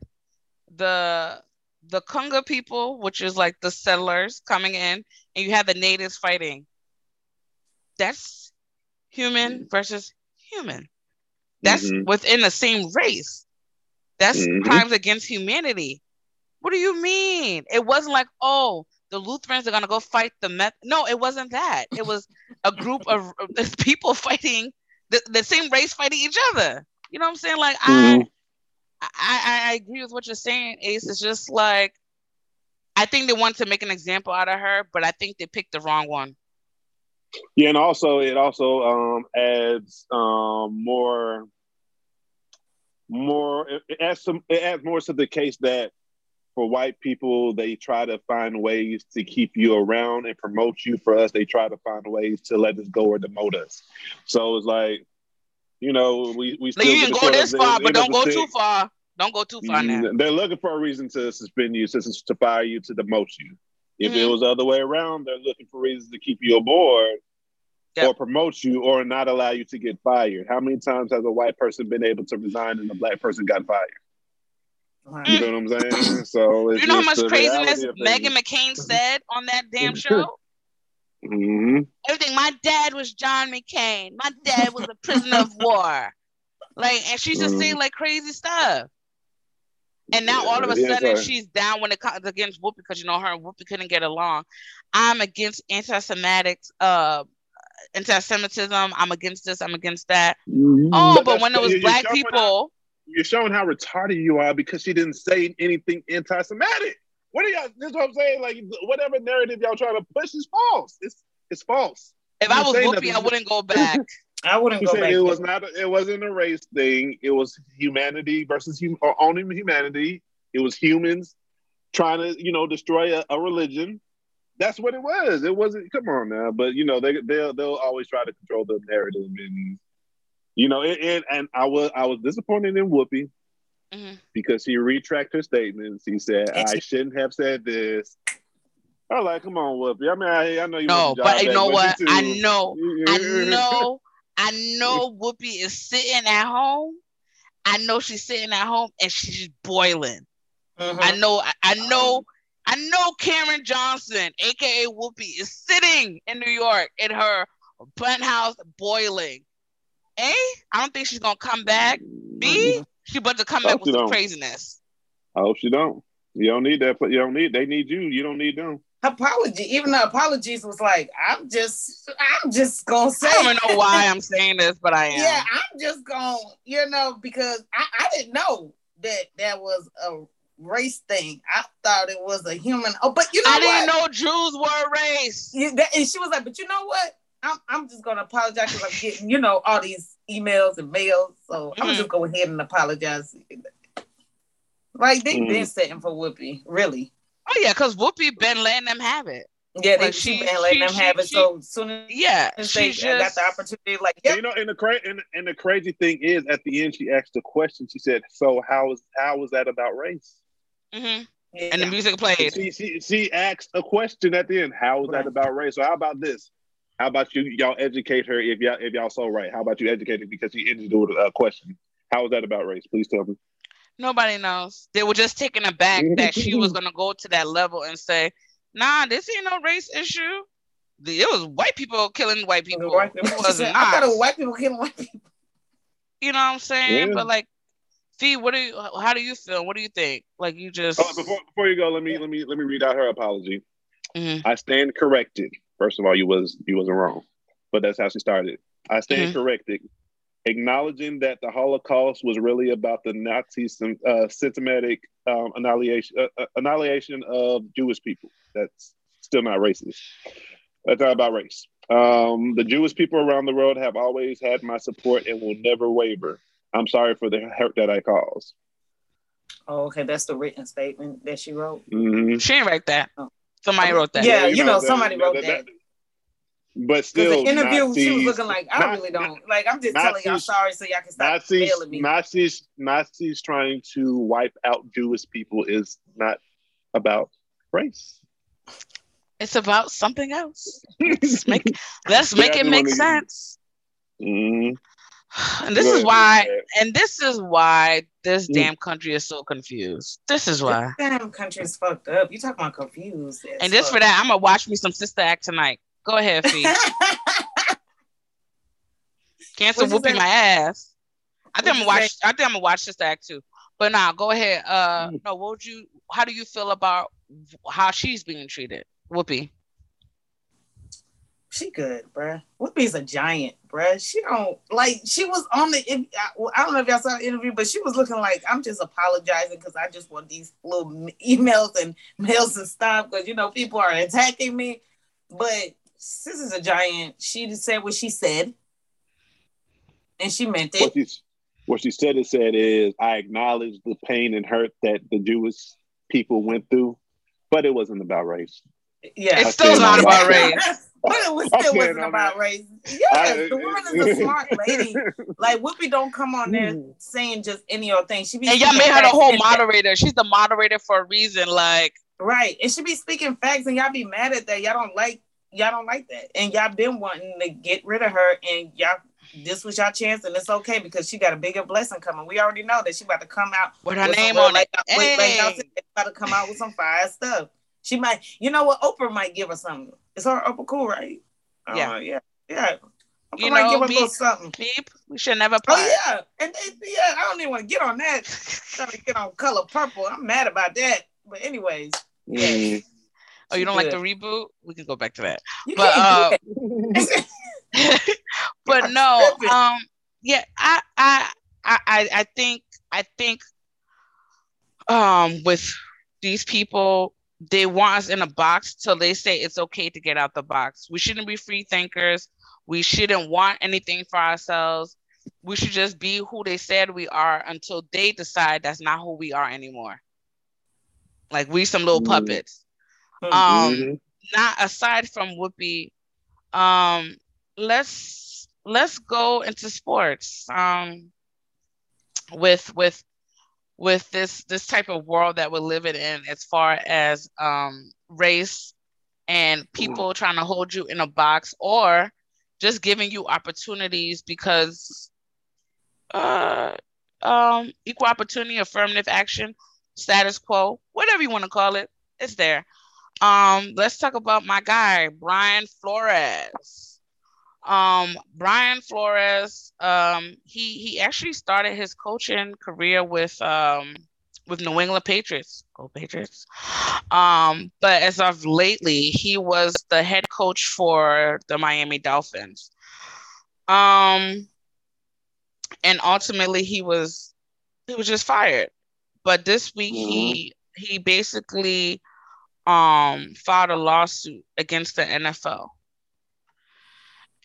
the the Congo people, which is like the settlers coming in, and you have the natives fighting. That's human versus human. That's
Mhm.
within the same race. That's
Mhm.
crimes against humanity. What do you mean? It wasn't like, oh, the Lutherans are gonna go fight the Meth. No, it wasn't that. It was a group of people fighting the, the same race fighting each other. You know what I'm saying? Like
Mhm.
I, I I agree with what you're saying, Ace. It's just like I think they want to make an example out of her, but I think they picked the wrong one.
Yeah, and also it also um, adds um, more, more. It adds some. It adds more to the case that for white people they try to find ways to keep you around and promote you. For us, they try to find ways to let us go or demote us. So it's like, you know, we we still
you can go this far, but don't go too far. Don't go too far now.
Mm, They're looking for a reason to suspend you, to, to fire you, to demote you. If it
Mhm.
was the other way around, they're looking for reasons to keep you aboard
Yep.
or promote you or not allow you to get fired. How many times has a white person been able to resign and a black person got fired?
Wow.
You know what I'm saying? So it's
You know how much
the reality
craziness Meghan McCain said on that damn show?
hmm
Everything. My dad was John McCain. My dad was a prisoner of war. Like, and she's just saying like crazy stuff. And now all of a sudden
sorry.
she's down when it comes against Whoopi because you know her and Whoopi couldn't get along. I'm against anti-Semitic uh anti-Semitism. I'm against this. I'm against that. Oh, but,
that's-
when it was black
showing
people,
you're showing how retarded you are because she didn't say anything anti-Semitic. What are y'all? This is what I'm saying. Like whatever narrative y'all trying to push is false. It's it's false.
if
You
I was
say
Whoopi. I wouldn't go back.
I wouldn't
He
go back.
it was not. It wasn't a race thing. It was humanity versus hum, uh, or only humanity. It was humans trying to, you know, destroy a, a religion. That's what it was. It wasn't. Come on now, but you know, they they'll they'll always try to control the narrative, and you know, it, it and I was I was disappointed in Whoopi
Mhm.
because she retracted her statements. He said I shouldn't have said this. I was like, come on, Whoopi. I mean, I, I know you.
No,
want
but you know what? I know, I know, I know Whoopi is sitting at home. I know she's sitting at home and she's boiling.
Mhm.
I know, I, I know, I know Caryn Johnson, aka Whoopi, is sitting in New York in her penthouse boiling. A, I don't think she's gonna come back. B, she about to come back with
you
some
don't.
craziness.
I hope she don't. You don't need that. You don't need. They need you. You don't need them.
apology. Even the apologies was like, I'm just, I'm just gonna say.
I don't know why I'm saying this, but I am.
Yeah, I'm just gonna, you know, because I, I didn't know that that was a race thing. I thought it was a human. Oh, but you know
I
what?
didn't know Jews were a race.
You- that- and she was like, but you know what? I'm, I'm just gonna apologize because I'm getting, you know, all these emails and mails. So I'm
Mhm.
just go ahead and apologize. Like they've been
Mhm.
setting for Whoopi, really.
Oh yeah, because Whoopi been letting them have it.
Yeah, they
Like,
she,
she-
been letting
she-
them have it.
she-
so soon as
Yeah,
they
she
got the opportunity, like,
You know, and the cra- and, and the crazy thing is, at the end, she asked a question. She said, "So how is how was that about race?"
Mhm.
yeah.
and the music played.
She, she she asked a question at the end. How was
Right.
that about race? So how about this? How about you y'all educate her if y'all if y'all so right? How about you educate her because she ended with a question? How was that about race? Please tell me.
Nobody knows. They were just taken aback that she was gonna go to that level and say, "Nah, this ain't no race issue. The- It was white people killing white people.
White
It
people-
was
I
not.
thought it was white people killing white people.
You know what I'm saying?
Yeah.
But like, Fee, what do you? How do you feel? What do you think? Like you just.
Oh, before before you go, let me let me let me read out her apology.
Mhm.
I stand corrected. First of all, you was you wasn't wrong, but that's how she started. I stand
Mhm.
corrected, acknowledging that the Holocaust was really about the Nazi sym- uh, systematic um, annihilation uh, uh, annihilation of Jewish people. That's still not racist. That's not about race. Um, the Jewish people around the world have always had my support and will never waver. I'm sorry for the hurt that I caused.
Oh, okay, that's the written statement that she wrote.
Mhm.
She didn't write that.
Oh.
Somebody wrote that.
Yeah, you know, somebody wrote
that.
But
still,
the interview, she was looking like, I
Nazi-
really don't like. I'm just telling y'all sorry, so y'all can stop
Nazis,
mailing me.
Nazis, Nazis trying to wipe out Jewish people is not about race.
It's about something else. Let's make let's make
Yeah,
it make
wanna-
sense.
Mhm.
And this is why, and this is why this
Mm.
damn country is so confused. This is why.
Damn country is fucked up. You talking about confused. as
And this for that, I'm gonna watch me some Sister Act tonight. Go ahead, Fee. Cancel whooping my ass. I think I'm gonna
you
watch. I think I'm gonna watch Sister Act too. But now, go ahead. Uh, no, what would you? How do you feel about how she's being treated, Whoopi?
She good, bruh. Whoopi's a giant, bruh. She don't like. She was on the. I, well, I don't know if y'all saw the interview, but she was looking like I'm just apologizing because I just want these little emails and mails to stop because you know people are attacking me. But this is a giant. She just said what she said, and she meant
What
it.
she, what she said and said is, I acknowledge the pain and hurt that the Jewish people went through, but it wasn't about race.
Yeah,
It's still not about race.
but it was
I
still wasn't about
that.
race. Yes,
I-
the woman is a smart lady. Like Whoopi don't come on there mm. saying just any old thing. She be
And y'all made her the whole
and-
moderator. She's the moderator for a reason. Like,
Right. And she be speaking facts and y'all be mad at that. Y'all don't like y'all don't like that. And y'all been wanting to get rid of her and y'all this was y'all chance and it's okay because she got a bigger blessing coming. We already know that she about to come out
with her
with
name on
like,
it.
Like, like y'all
Hey.
said, it's about to come out with some fire stuff. She might, you know what? Oprah might give her something. Is her Oprah cool, right? Uh,
Yeah.
yeah, yeah. Oprah
You
might
know,
give her a little something.
Beep. We should never
Oh
part.
yeah, and they, yeah, I don't even want to get on that. Trying to get on color purple. I'm mad about that. But anyways, yeah.
Oh, you don't like the reboot? We can go back to that.
You
But, uh,
can't do
but no, um, yeah, I, I, I, I I think, I think, um, with these people, they want us in a box till they say it's okay to get out the box. We shouldn't be free thinkers. We shouldn't want anything for ourselves. We should just be who they said we are until they decide that's not who we are anymore. Like we some little
Mm.
puppets.
Mhm.
Um,
Mhm.
not aside from Whoopi, um, let's let's go into sports. Um, with with with this this type of world that we're living in, as far as um race and people trying to hold you in a box or just giving you opportunities because uh um equal opportunity affirmative action status quo whatever you want to call it it's there um, let's talk about my guy, Brian Flores. Um, Brian Flores, um, he he actually started his coaching career with um with New England Patriots. Go Patriots. Um, but as of lately, he was the head coach for the Miami Dolphins. Um, and ultimately he was he was just fired. But this week he he basically um filed a lawsuit against the NFL.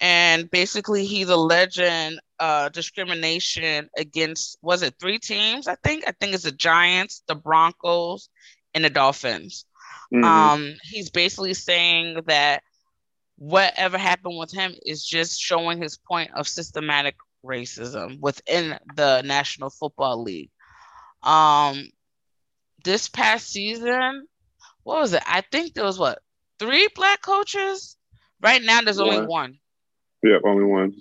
And basically he's alleging uh discrimination against was it three teams, I think? I think it's the Giants, the Broncos, and the Dolphins.
Mhm.
Um he's basically saying that whatever happened with him is just showing his point of systematic racism within the National Football League. Um this past season, what was it? I think there was what three black coaches. Right now, there's only
One. Yep, only one.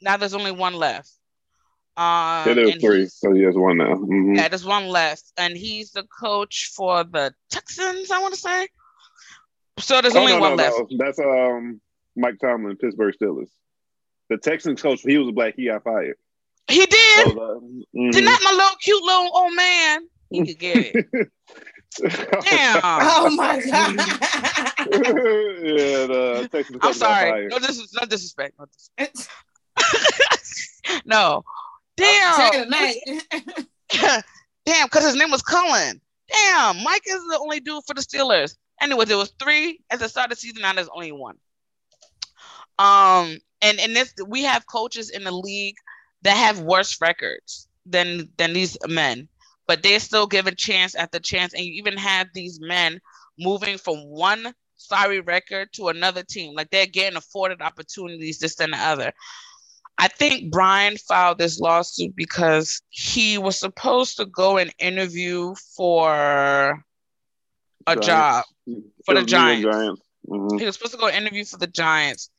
Now there's only one left. Um,
Yeah, there's three. So he has one now. Mhm.
Yeah, there's one left, and he's the coach for the Texans. I want to say. So there's
Oh,
only
no,
one
no,
left.
no. That's um Mike Tomlin, Pittsburgh Steelers. The Texans coach, he was a black. He got fired.
He did.
So the- mhm.
Did not my little cute little old man. He could get it. Damn.
Oh my god.
yeah, the Texans
I'm sorry.
fired.
No, dis- no disrespect. No, disrespect. no. Damn. Damn, because his name was Culley. Damn, Mike is the only dude for the Steelers. Anyways, there was three at the start of the season. Now there's only one. Um, and and this we have coaches in the league that have worse records than than these men, but they're still given chance after chance. And you even have these men moving from one sorry record to another team, like they're getting afforded opportunities, this and the other. I think Brian filed this lawsuit because he was supposed to go and interview for a
Giants.
job. For the
It was New England
Giants.
Giants. Mhm.
He was supposed to go interview for the Giants,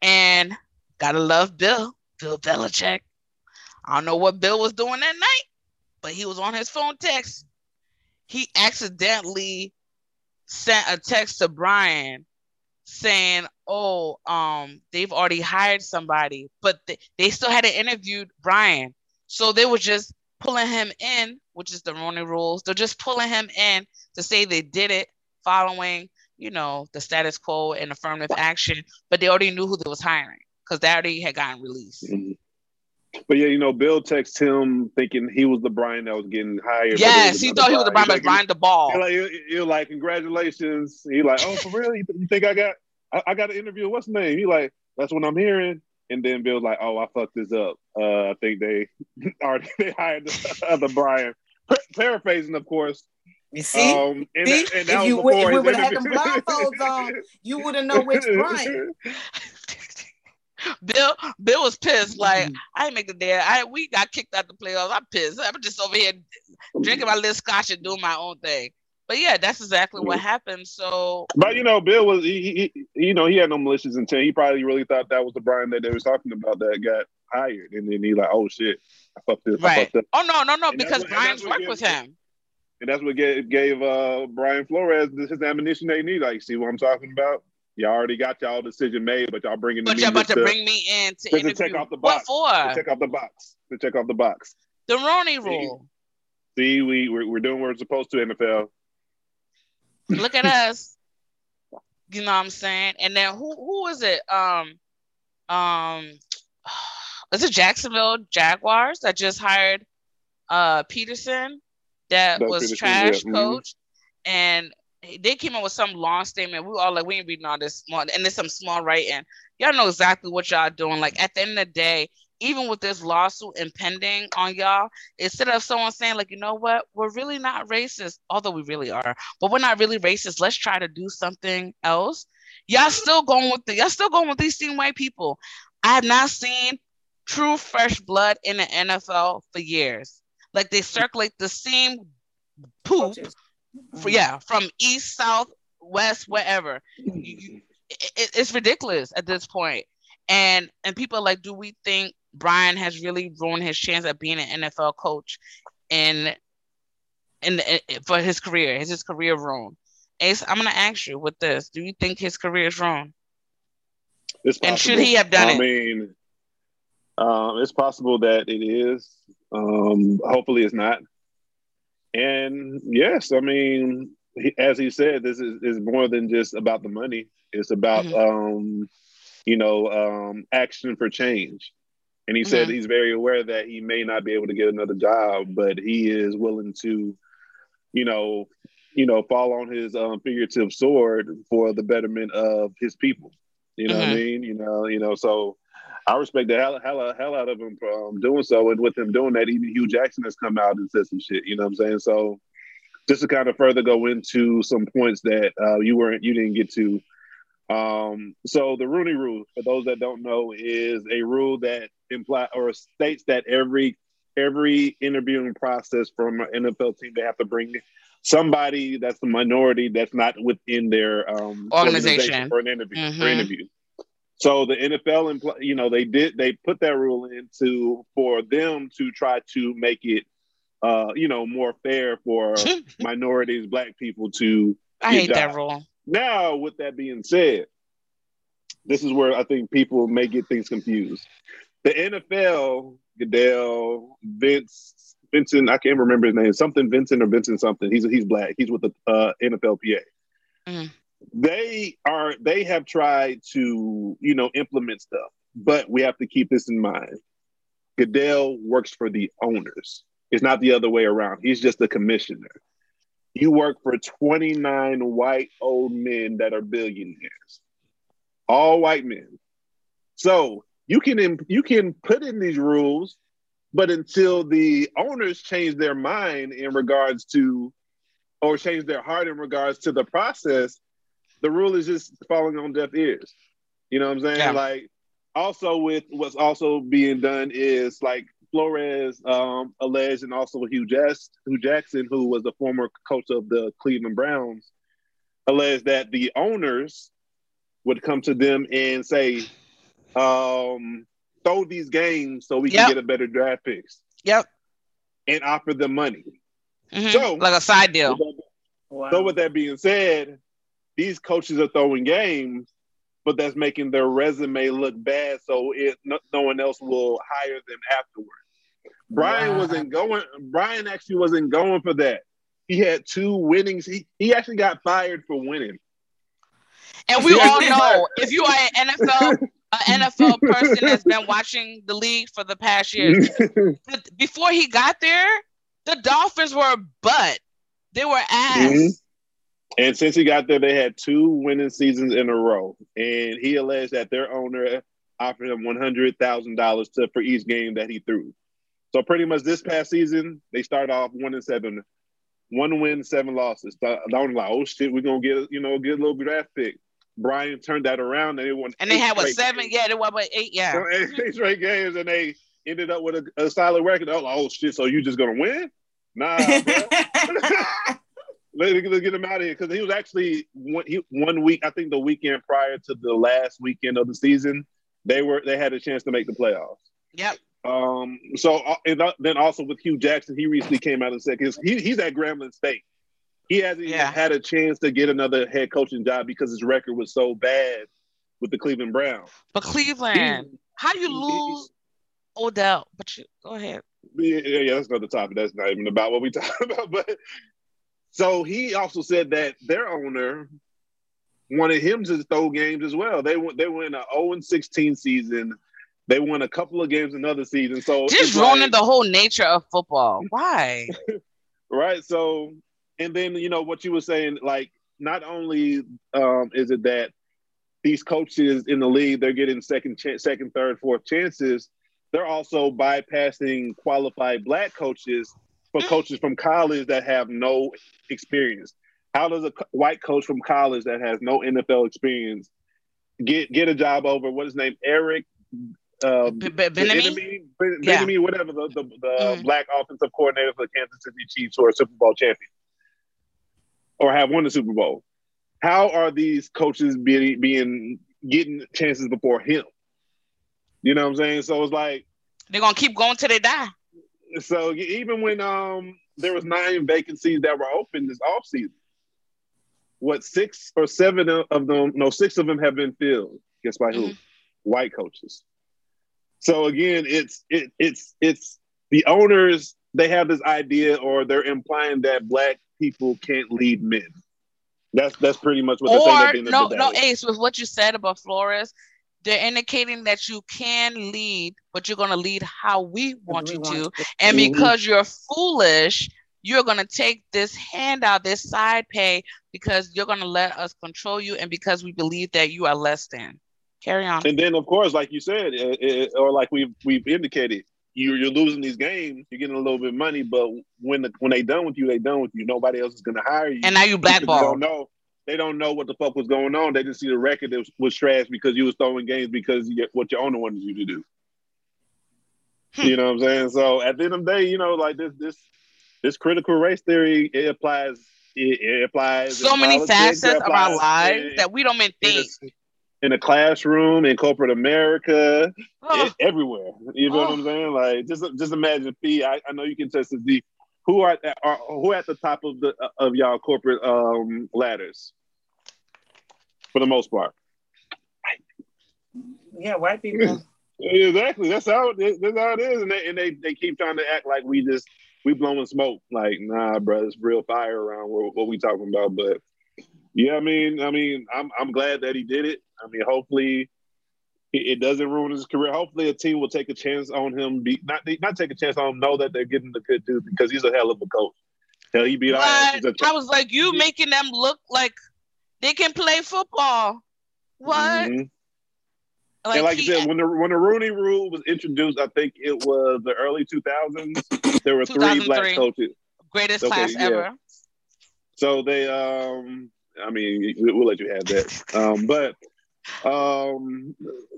and gotta love Bill, Bill Belichick. I don't know what Bill was doing that night, but he was on his phone text. He accidentally sent a text to Brian saying, "Oh, um, they've already hired somebody, but they, they still hadn't interviewed Brian, so they were just pulling him in, which is the Rooney Rules. They're just pulling him in to say they did it following, you know, the status quo and affirmative action, but they already knew who they was hiring because they already had gotten released.
Mhm. But yeah, you know, Bill texts him thinking he was the Brian that was getting hired.
Yes, he thought he was the Brian,
He's
but Brian Daboll.
He like, he, he like, congratulations. He like, oh, for real? You, th- you think I got, I, I got an interview? What's the name? He like, that's what I'm hearing. And then Bill's like, oh, I fucked this up. Uh, I think they already they hired the other Brian. Pa- paraphrasing, of course.
You see,
Um, and,
See?
that- and
If you would- if we would've had
interview.
them blindfolds on, you wouldn't know which Brian.
Bill Bill was pissed. Like
Mm-hmm.
I ain't make the day. I we got kicked out the playoffs. I'm pissed. I'm just over here drinking my little scotch and doing my own thing. But yeah, that's exactly what happened. So
But you know, Bill was he, he, you know he had no malicious intent. He probably really thought that was the Brian that they was talking about that got hired, and then he like, oh shit, I fucked this, I
right.
fucked
Oh no, no, no,
And
because
what-
Brian's worked with
gives-
him.
and that's what gave, gave uh Brian Flores his ammunition they need. Like, see what I'm talking about? Y'all already got y'all decision made, but y'all bringing
But
me
you're about
just
to bring me in to
to check off the box.
what for?
to check off the box, to check off the box.
the Rooney rule.
See, we we're, we're doing what we're supposed to NFL.
Look at us. You know what I'm saying? And then who who is it? Um um is it Jacksonville Jaguars that just hired uh Pederson that was
Pederson,
trash
yeah, mhm.
coach and they came up with some long statement. We were all like, we ain't reading all this small, and there's some small writing. Y'all know exactly what y'all doing. Like at the end of the day, even with this lawsuit impending on y'all, instead of someone saying like, you know what, we're really not racist, although we really are, but we're not really racist. Let's try to do something else. Y'all still going with the y'all still going with these same white people. I have not seen true fresh blood in the NFL for years. Like they circulate the same poop. For, yeah, from east, south, west, wherever. You- it- it's ridiculous at this point. And and people are like, do we think Brian has really ruined his chance at being an NFL coach in in, in for his career? Is his career ruined? Ace, I'm gonna ask you with this: Do you think his career is ruined?
It's
And should he have done
I
it?
I mean, um, it's possible that it is. Um, hopefully, it's not. And yes, I mean, he, as he said, this is, is more than just about the money. It's about,
Mm-hmm.
um, you know, um, action for change. And he said
Mhm.
he's very aware that he may not be able to get another job, but he is willing to, you know, you know, fall on his um, figurative sword for the betterment of his people. You know what I
Mhm.
mean? You know, you know. So I respect the hell, hell, hell out of him for um, doing so, and with him doing that, even Hue Jackson has come out and said some shit. You know what I'm saying? So just to kind of further go into some points that uh, you weren't, you didn't get to. Um, so the Rooney Rule, for those that don't know, is a rule that imply or states that every every interviewing process from an NFL team they have to bring somebody that's the minority that's not within their um,
Organization.
for an interview for
Mhm.
interview. So the NFL, impl- you know, they did they put that rule into for them to try to make it, uh, you know, more fair for minorities, black people to
I hate that rule.
now, with that being said, this is where I think people may get things confused. The NFL, Goodell, Vince, Vincent, I can't remember his name, something Vincent or Vincent something. He's he's black. He's with the uh, NFLPA.
Mhm.
They are they have tried to you know implement stuff, but we have to keep this in mind. Goodell works for the owners. It's not the other way around. He's just a commissioner. You work for 29 white old men that are billionaires, all white men. So you can you can put in these rules, but until the owners change their mind in regards to, or change their heart in regards to the process, the rule is just falling on deaf ears. You know what I'm saying?
Yeah.
Like also with what's also being done is like Flores um, alleged, and also Hue, Jas- Hue Jackson, who was the former coach of the Cleveland Browns, alleged that the owners would come to them and say, um, throw these games so we
Yep.
can get a better draft picks
Yep.
and offer them money.
Mhm.
So-
like a side deal.
Wow.
So with that being said, these coaches are throwing games, but that's making their resume look bad, so it no, no one else will hire them afterwards. Brian
Wow.
wasn't going. Brian actually wasn't going for that. He had two winnings. He, he actually got fired for winning.
And we all know if you are an NFL, an NFL person that's been watching the league for the past years, th- before he got there, the Dolphins were butt. They were ass.
Mhm. And since he got there, they had two winning seasons in a row. And he alleged that their owner offered him one hundred thousand dollars for each game that he threw. So pretty much this past season, they started off one and seven, one win, seven losses. I was like, oh shit, we're gonna get you know get a little draft pick. Brian turned that around and they won.
And they had what seven?
games.
Yeah, they won what eight? Yeah.
Eight straight games, and they ended up with a, a solid record. Like, oh shit, so you just gonna win? Nah, bro. Let, let's get him out of here because he was actually one, he, one week. I think the weekend prior to the last weekend of the season, they were they had a chance to make the playoffs.
Yep.
Um. So uh, and uh, then also with Hue Jackson, he recently came out and said 'cause he, he's at Grambling State. He hasn't
Yeah.
had a chance to get another head coaching job because his record was so bad with the Cleveland Browns.
But Cleveland, how you
he-
lose Odell? But you go ahead.
Yeah, yeah, that's another topic. That's not even about what we talking about. But so he also said that their owner wanted him to throw games as well. They went they went an 0 and 16 season. They won a couple of games another season. So
Just ruining
like-
the whole nature of football. Why?
right. So and then you know what you were saying, like not only um, is it that these coaches in the league they're getting second chance, second, third, fourth chances. They're also bypassing qualified black coaches for coaches from college that have no experience. How does a white coach from college that has no NFL experience get get a job over what is his name Eric uh,
B- B- Benamy?
Bieniemy? Ben-
Yeah.
Bieniemy, whatever the the, the
Mhm.
black offensive coordinator for the Kansas City Chiefs or a Super Bowl champion or have won the Super Bowl. How are these coaches being being getting chances before him? You know what I'm saying? So it's like
They're gonna keep going till they die.
So even when um there was nine vacancies that were open this offseason, what six or seven of them, no, six of them have been filled. Guess by who?
Mhm.
White coaches. So again, it's it it's it's the owners, they have this idea or they're implying that black people can't lead men. That's that's pretty much what they're saying
Or
the end
no, no. Ace, with what you said about Flores, they're indicating that you can lead, but you're gonna lead how we want
We
you
want
to. And
Mhm.
because you're foolish, you're gonna take this handout, this side pay, because you're gonna let us control you, and because we believe that you are less than. Carry on.
And then, of course, like you said, it, it- or like we've we've indicated, you you're losing these games, you're getting a little bit of money, but when the, when they done with you, they done with you. Nobody else is gonna hire you.
And now you
Because They
blackball.
don't know. They don't know what the fuck was going on. They just see the record that was, was trash because you was throwing games because you, what your owner wanted you to do.
Hmm.
You know what I'm saying? So at the end of the day, you know, like this this this critical race theory, it applies. It, it applies.
So many
politics, it
facets of our lives
in-
that we don't even
in
think.
in a classroom, in corporate America,
Oh,
e- everywhere. You know what
Oh.
I'm saying? Like just just imagine, P. I, I know you can test this. D. Who are, are who at the top of the of y'all corporate um, ladders for the most part?
yeah, white people.
Exactly. That's how it, that's how it is, and they and they, they keep trying to act like we just we blowing smoke. Like, nah, bro, it's real fire around what, what we talking about. But yeah, I mean, I mean, I'm I'm glad that he did it. I mean, hopefully. It doesn't ruin his career. Hopefully, a team will take a chance on him. Be not not take a chance on him. Know that they're getting the good dude because he's a hell of a coach. Hell, he beat.
What?
at-
I was like, you making them look like they can play football. What?
Mhm.
Like,
and like
he-
you said, when the when the Rooney Rule was introduced, I think it was the early 2000s. There were three black coaches.
greatest
okay,
class
yeah.
ever.
So they, um, I mean, we- we'll let you have that. Um, but um,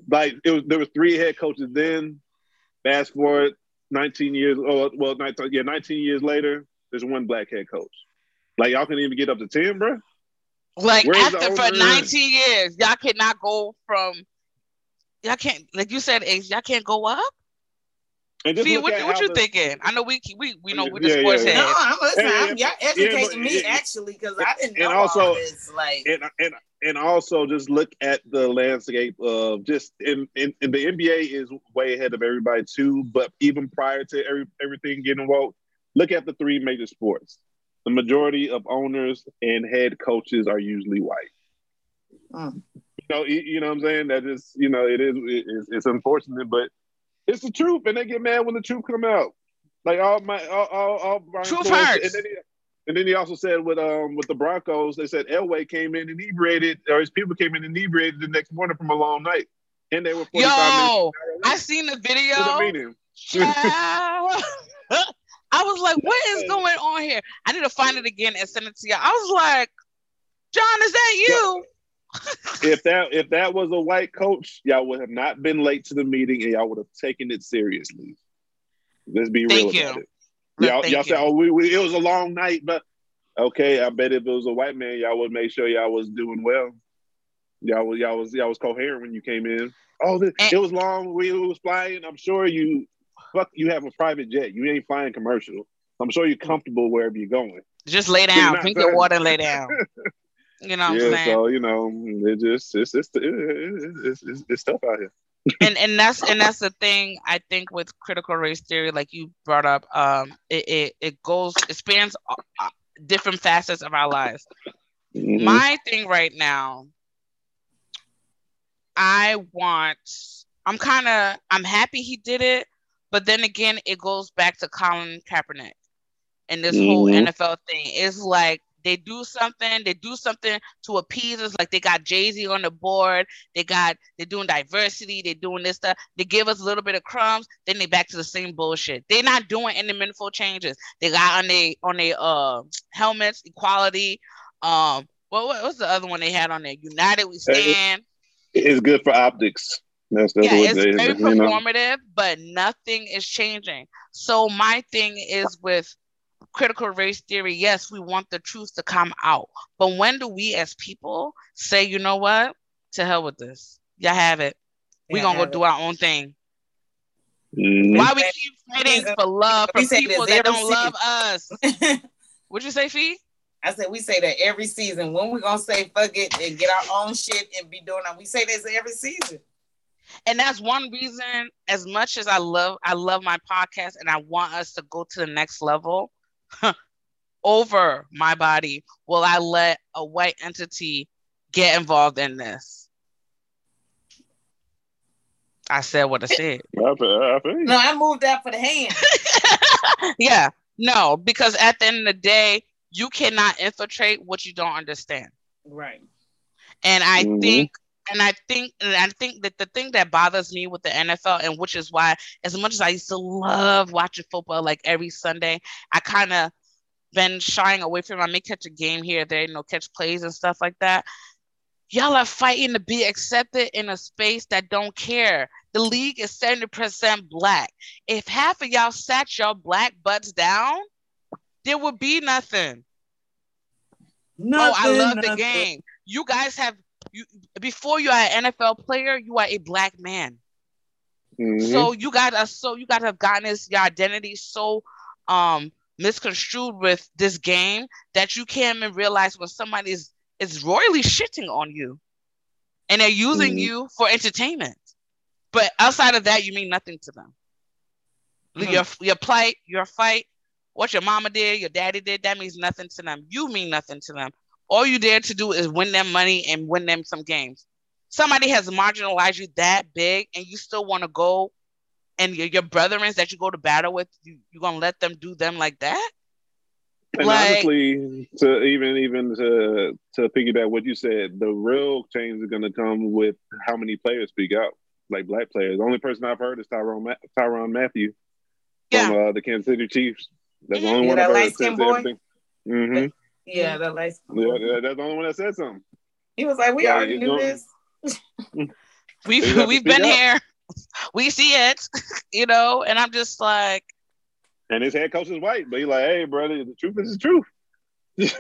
like it was, there was three head coaches then. Fast forward 19 years, oh well, 19, yeah, 19 years later, there's one black head coach. Like y'all can even get up to 10, bro.
Like
Where's
after for 19 years, y'all cannot go from y'all can't like you said, Ace, y'all can't go up.
And just
Fee, what,
at
what
how
you
the-
thinking? I know we we we know we're
Yeah,
the sports
yeah,
heads.
No, I'm listening.
Yeah,
I'm, y'all educating
but-
me
yeah.
actually because I didn't
And
know
also-
all this. Like,
and and and also just look at the landscape of just in, in, in the NBA is way ahead of everybody too. But even prior to every, everything getting woke, look at the three major sports. The majority of owners and head coaches are usually white.
mm.
You know, you, you know what I'm saying? That is, you know, it is it, it's, it's unfortunate, but it's the truth, and they get mad when the truth come out. Like all my all all, all Brian
Truth
Flores-
hurts.
And then, he, and then he also said with um with the Broncos, they said Elway came in inebriated, or his people came in inebriated the next morning from a long night, and they were 45 minutes.
Yo, I seen the video. I was like, what is going on here? I need to find it again and send it to you. I was like, John, is that you?
If that if that was a white coach, y'all would have not been late to the meeting, and y'all would have taken it seriously. Let's be real
Thank
about it. Y'all,
thank
y'all
you.
said, "Oh, we, we, it was a long night," but okay, I bet if it was a white man, y'all would make sure y'all was doing well. Y'all was y'all was y'all was coherent when you came in. Oh, this,
And-
it was long. We was flying. I'm sure you, fuck, you have a private jet. You ain't flying commercial. I'm sure you're comfortable wherever you're going.
Just lay down, drink your water, and lay down. You know what I'm
yeah,
saying?
so you know, it just it's it's, it, it, it's, it's it's tough out here.
and and that's and that's the thing I think with critical race theory, like you brought up, um, it it, it goes it spans uh, uh, different facets of our lives.
Mhm.
My thing right now, I want. I'm kind of. I'm happy he did it, but then again, it goes back to Colin Kaepernick and this whole
Mhm.
NFL thing. It's like they do something, they do something to appease us. Like they got Jay Z on the board, they got they're doing diversity, they're doing this stuff. They give us a little bit of crumbs, then they back to the same bullshit. They're not doing any meaningful changes. They got on their on their uh helmets equality. Um, what what- what's the other one they had on there? United we stand.
It's good for optics. That's that's
yeah, it's
they,
very
you know.
performative, but nothing is changing. So my thing is with critical race theory, yes, we want the truth to come out. But when do we as people say, you know what? To hell with this. Y'all have it. We're
Yeah,
gonna go
have
do our own thing.
Mhm.
Why we keep fighting for love
We
from people that don't love us? What'd you say, Fee?
I said we say that every season. When we gonna say fuck it and get our own shit and be doing it? We say this every season.
and that's one reason as much as i love i love my podcast and i want us to go to the next level over my body will i let a white entity get involved in this i said what i said
I feel- I feel you.
No, I moved that for the hand.
yeah no because at the end of the day you cannot infiltrate what you don't understand
Right.
And I
Mhm.
think, and I think, and I think that the thing that bothers me with the NFL, and which is why, as much as I used to love watching football like every Sunday, I kind of been shying away from. it. I may catch a game here, there, you know, catch plays and stuff like that. Y'all are fighting to be accepted in a space that don't care. The league is seventy percent black. If half of y'all sat your black butts down, there would be nothing.
Nothing,
oh, I love the game. You guys have you before you are an NFL player, you are a black man.
Mhm.
So you are so you guys have gotten this your identity so um misconstrued with this game that you can't even realize when somebody is is royally shitting on you and they're using
Mhm.
you for entertainment. But outside of that, you mean nothing to them.
Mhm.
Your your plight, your fight, what your mama did, your daddy did, that means nothing to them. You mean nothing to them. All you dare to do is win them money and win them some games. Somebody has marginalized you that big, and you still want to go, and your, your brethren that you go to battle with, you you gonna let them do them like that?
And
Like-
honestly, to even even to to piggyback what you said, the real change is going to come with how many players speak out, like black players. The only person I've heard is Tyrone Ma- Tyrann Mathieu
Yeah.
from uh, the Kansas City Chiefs. That's the
Mhm.
only
Yeah,
one I've heard. Mm-hmm.
Yeah, mm-hmm. the lights.
Yeah, yeah, that's the only one that said something.
He was like, we
Yeah,
already
you
knew
know-
this.
We've
You
we've been
up.
here, we see it, you know, and I'm just like,
And his head coach is white, but he's like, "Hey, brother, the truth is the truth.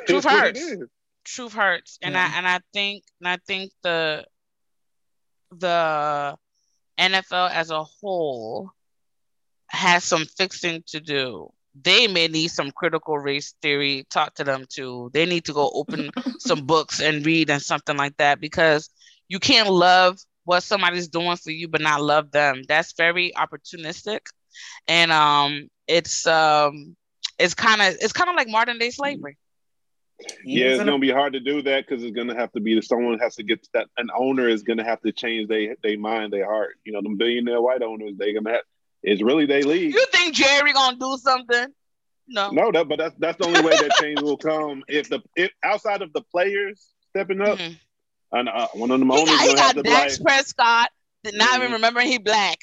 Truth hurts. truth hurts and
Yeah.
i and i think and i think the the NFL as a whole has some fixing to do. They may need some critical race theory taught to them too. They need to go open some books and read and something like that because you can't love what somebody's doing for you but not love them. That's very opportunistic. And um it's um it's kind of it's kind of like modern day slavery.
Yeah, it's gonna be hard to do that because it's gonna have to be someone has to get that an owner is gonna have to change their they mind, their heart. You know, the billionaire white owners, they gonna have it's really they leave.
You think Jerry gonna do something? No.
No, that but that's that's the only way that change will come if the if outside of the players stepping up. Mm-hmm. And uh, one of them
he
owners
got, he got Dak Prescott, not mm-hmm. even remembering he black.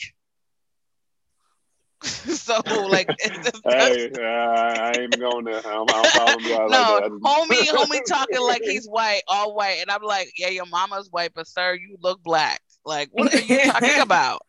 so like,
hey, uh, I ain't going there. I'm, I'm
no, like homie, homie talking like he's white, all white, and I'm like, yeah, your mama's white, but sir, you look black. Like, what are you talking about?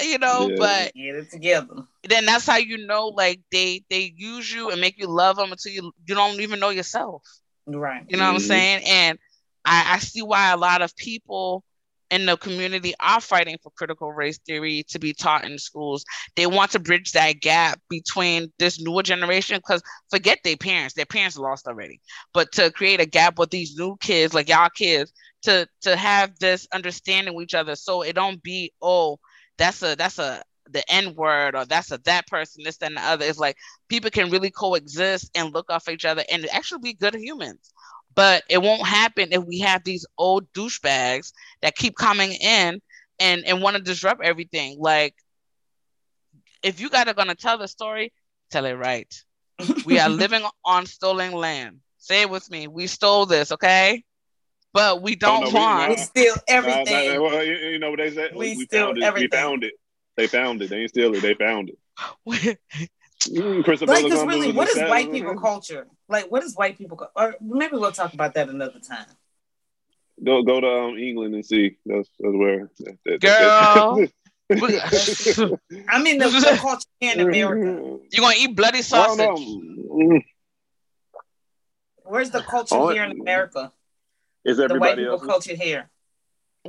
You know, yeah. but
get it together.
Then that's how you know, like they they use you and make you love them until you you don't even know yourself.
Right.
You know mm-hmm. what I'm mm-hmm. saying? And I, I see why a lot of people in the community are fighting for critical race theory to be taught in schools. They want to bridge that gap between this newer generation because forget their parents, their parents lost already. But to create a gap with these new kids, like y'all kids, to to have this understanding with each other, so it don't be oh that's a that's a the N word or that's a that person, this, and the other. It's like people can really coexist and look off each other and actually be good humans. But it won't happen if we have these old douchebags that keep coming in and, and want to disrupt everything. Like, if you guys are going to tell the story, tell it right. we are living on stolen land. Say it with me. We stole this, okay? But we don't oh, no, want.
We, we steal everything.
Uh, well, you, you, know what they said?
We, we steal everything.
We found it. They found it. They ain't steal it. They found it.
Mm, like, because really, what is white people culture? Like, what is white people? Or maybe we'll talk about that another time.
Go go to um, England and see. That's, that's where. That,
Girl.
I mean, the, the culture in America.
You gonna eat bloody sausage? Mm.
Where's the culture oh, here in America?
Is everybody
the white people culture here?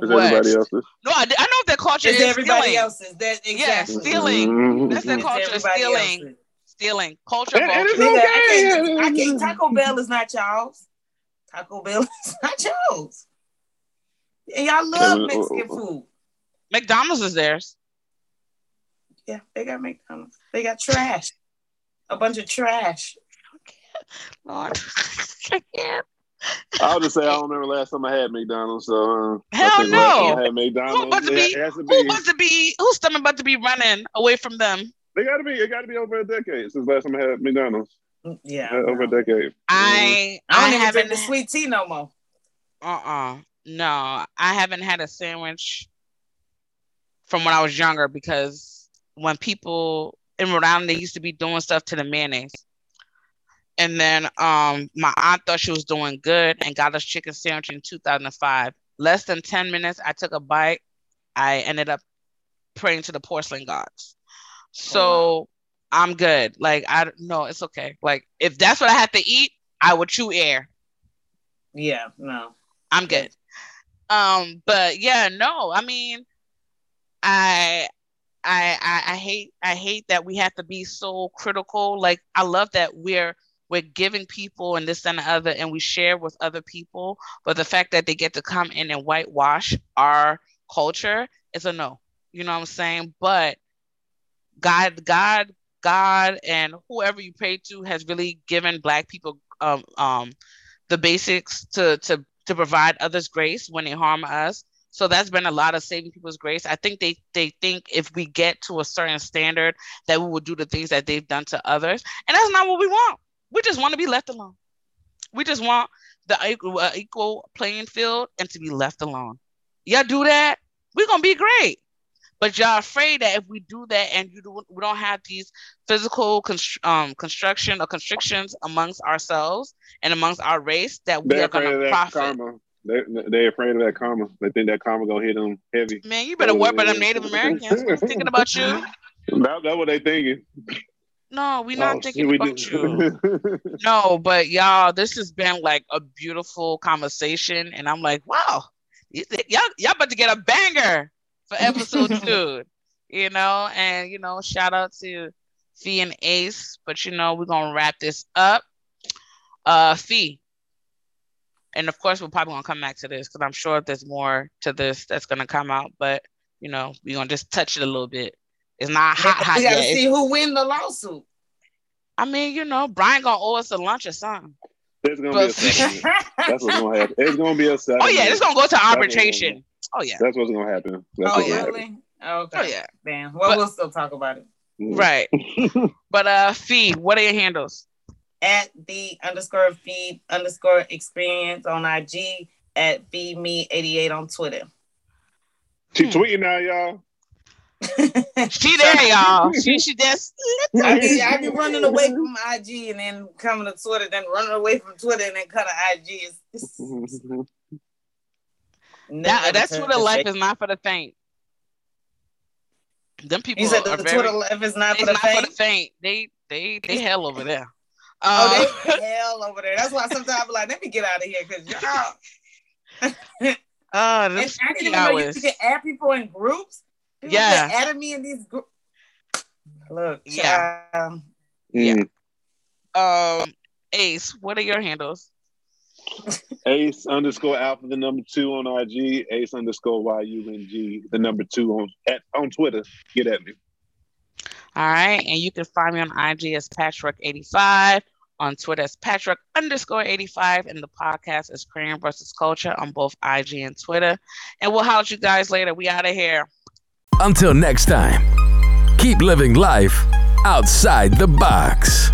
Is what? everybody else's?
No, I, I know that culture is,
is everybody
stealing.
else's. That exactly.
Yeah, stealing. Mm-hmm. That's the culture. Stealing. Else's. Stealing. Culture.
And,
and
okay. I,
can't, I can't. Taco Bell is not y'all's. Taco Bell is not y'all's. And y'all love Mexican food.
McDonald's is theirs.
Yeah, they got McDonald's. They got trash. A bunch of trash.
Lord, I can't.
I'll just say I don't remember last time I had McDonald's. So
uh, hell no,
I had McDonald's.
Who about to be? Who about to be? Who's stomach about to be running away from them?
They got to be. It got to be over a decade since last time I had McDonald's.
Mm, yeah,
uh, over a decade.
I
I, I haven't the sweet tea no more.
Uh uh-uh. uh No, I haven't had a sandwich from when I was younger because when people in Rhode Island they used to be doing stuff to the mayonnaise. And then um, my aunt thought she was doing good and got us chicken sandwich in 2005. Less than 10 minutes, I took a bite. I ended up praying to the porcelain gods. So oh, wow. I'm good. Like I no, it's okay. Like if that's what I have to eat, I would chew air.
Yeah, no.
I'm good. Um, but yeah, no, I mean, I I, I I hate I hate that we have to be so critical. Like I love that we're we're giving people and this and the other and we share with other people but the fact that they get to come in and whitewash our culture is a no you know what i'm saying but god god god and whoever you pray to has really given black people um, um the basics to to to provide others grace when they harm us so that's been a lot of saving people's grace. I think they they think if we get to a certain standard that we will do the things that they've done to others, and that's not what we want. We just want to be left alone. We just want the equal, uh, equal playing field and to be left alone. Y'all do that, we're gonna be great. But y'all afraid that if we do that and you do, we don't have these physical const- um, construction or constrictions amongst ourselves and amongst our race, that we
They're
are going to profit.
Karma. They they afraid of that karma. They think that karma gonna hit them heavy.
Man, you better work for them Native Americans. thinking about you.
That, that's what they thinking.
No, we're not oh, thinking we about you. no, but y'all, this has been like a beautiful conversation, and I'm like, wow, y'all, y'all about to get a banger for episode two. You know, and you know, shout out to Fee and Ace. But you know, we're gonna wrap this up. Uh, Fee, and of course, we're probably gonna come back to this because I'm sure there's more to this that's gonna come out. But you know, we're gonna just touch it a little bit. It's not hot, hot
we gotta
yet.
see who win the lawsuit.
I mean, you know, Brian gonna owe us a lunch or something.
There's gonna be a
But-
settlement. That's what's gonna happen. It's gonna be a
Oh yeah, it's gonna go to arbitration. Oh yeah,
That's what's gonna happen. That's
oh,
what's gonna
really? Okay.
oh yeah,
Damn. Well,
But-
we'll still talk about it.
right. But uh, Fee, what are your handles?
At the underscore feed underscore experience on IG at feed me 88 on Twitter.
She
Hmm.
tweeting now, y'all.
She there, y'all. She she just
I be, I be running away from IG and then coming to Twitter, then running away from Twitter and then cut to IG. It's, it's
that, that's
turn
Twitter life is not for the faint. Them people
You said
are
the
very,
Twitter life is not for the
not for
faint.
the faint. They they they hell over there.
Oh,
Uh,
they hell over there. That's why sometimes I'm like, let me get out of here because y'all.
uh,
And I didn't
spooky
even know you
hours.
could add people in groups. People
Yeah.
that added me in these groups. Look,
Yeah.
child,
Yeah.
Mm.
Um, Ace, what are your handles?
Ace underscore alpha the number two on IG. Ace underscore Y U N G the number two on at on Twitter. Get at me.
All right. And you can find me on IG as Patchwork85, on Twitter as Patchwork underscore 85, and the podcast is Korean versus Culture on both IG and Twitter. And we'll house you guys later. We out of here.
Until next time, keep living life outside the box.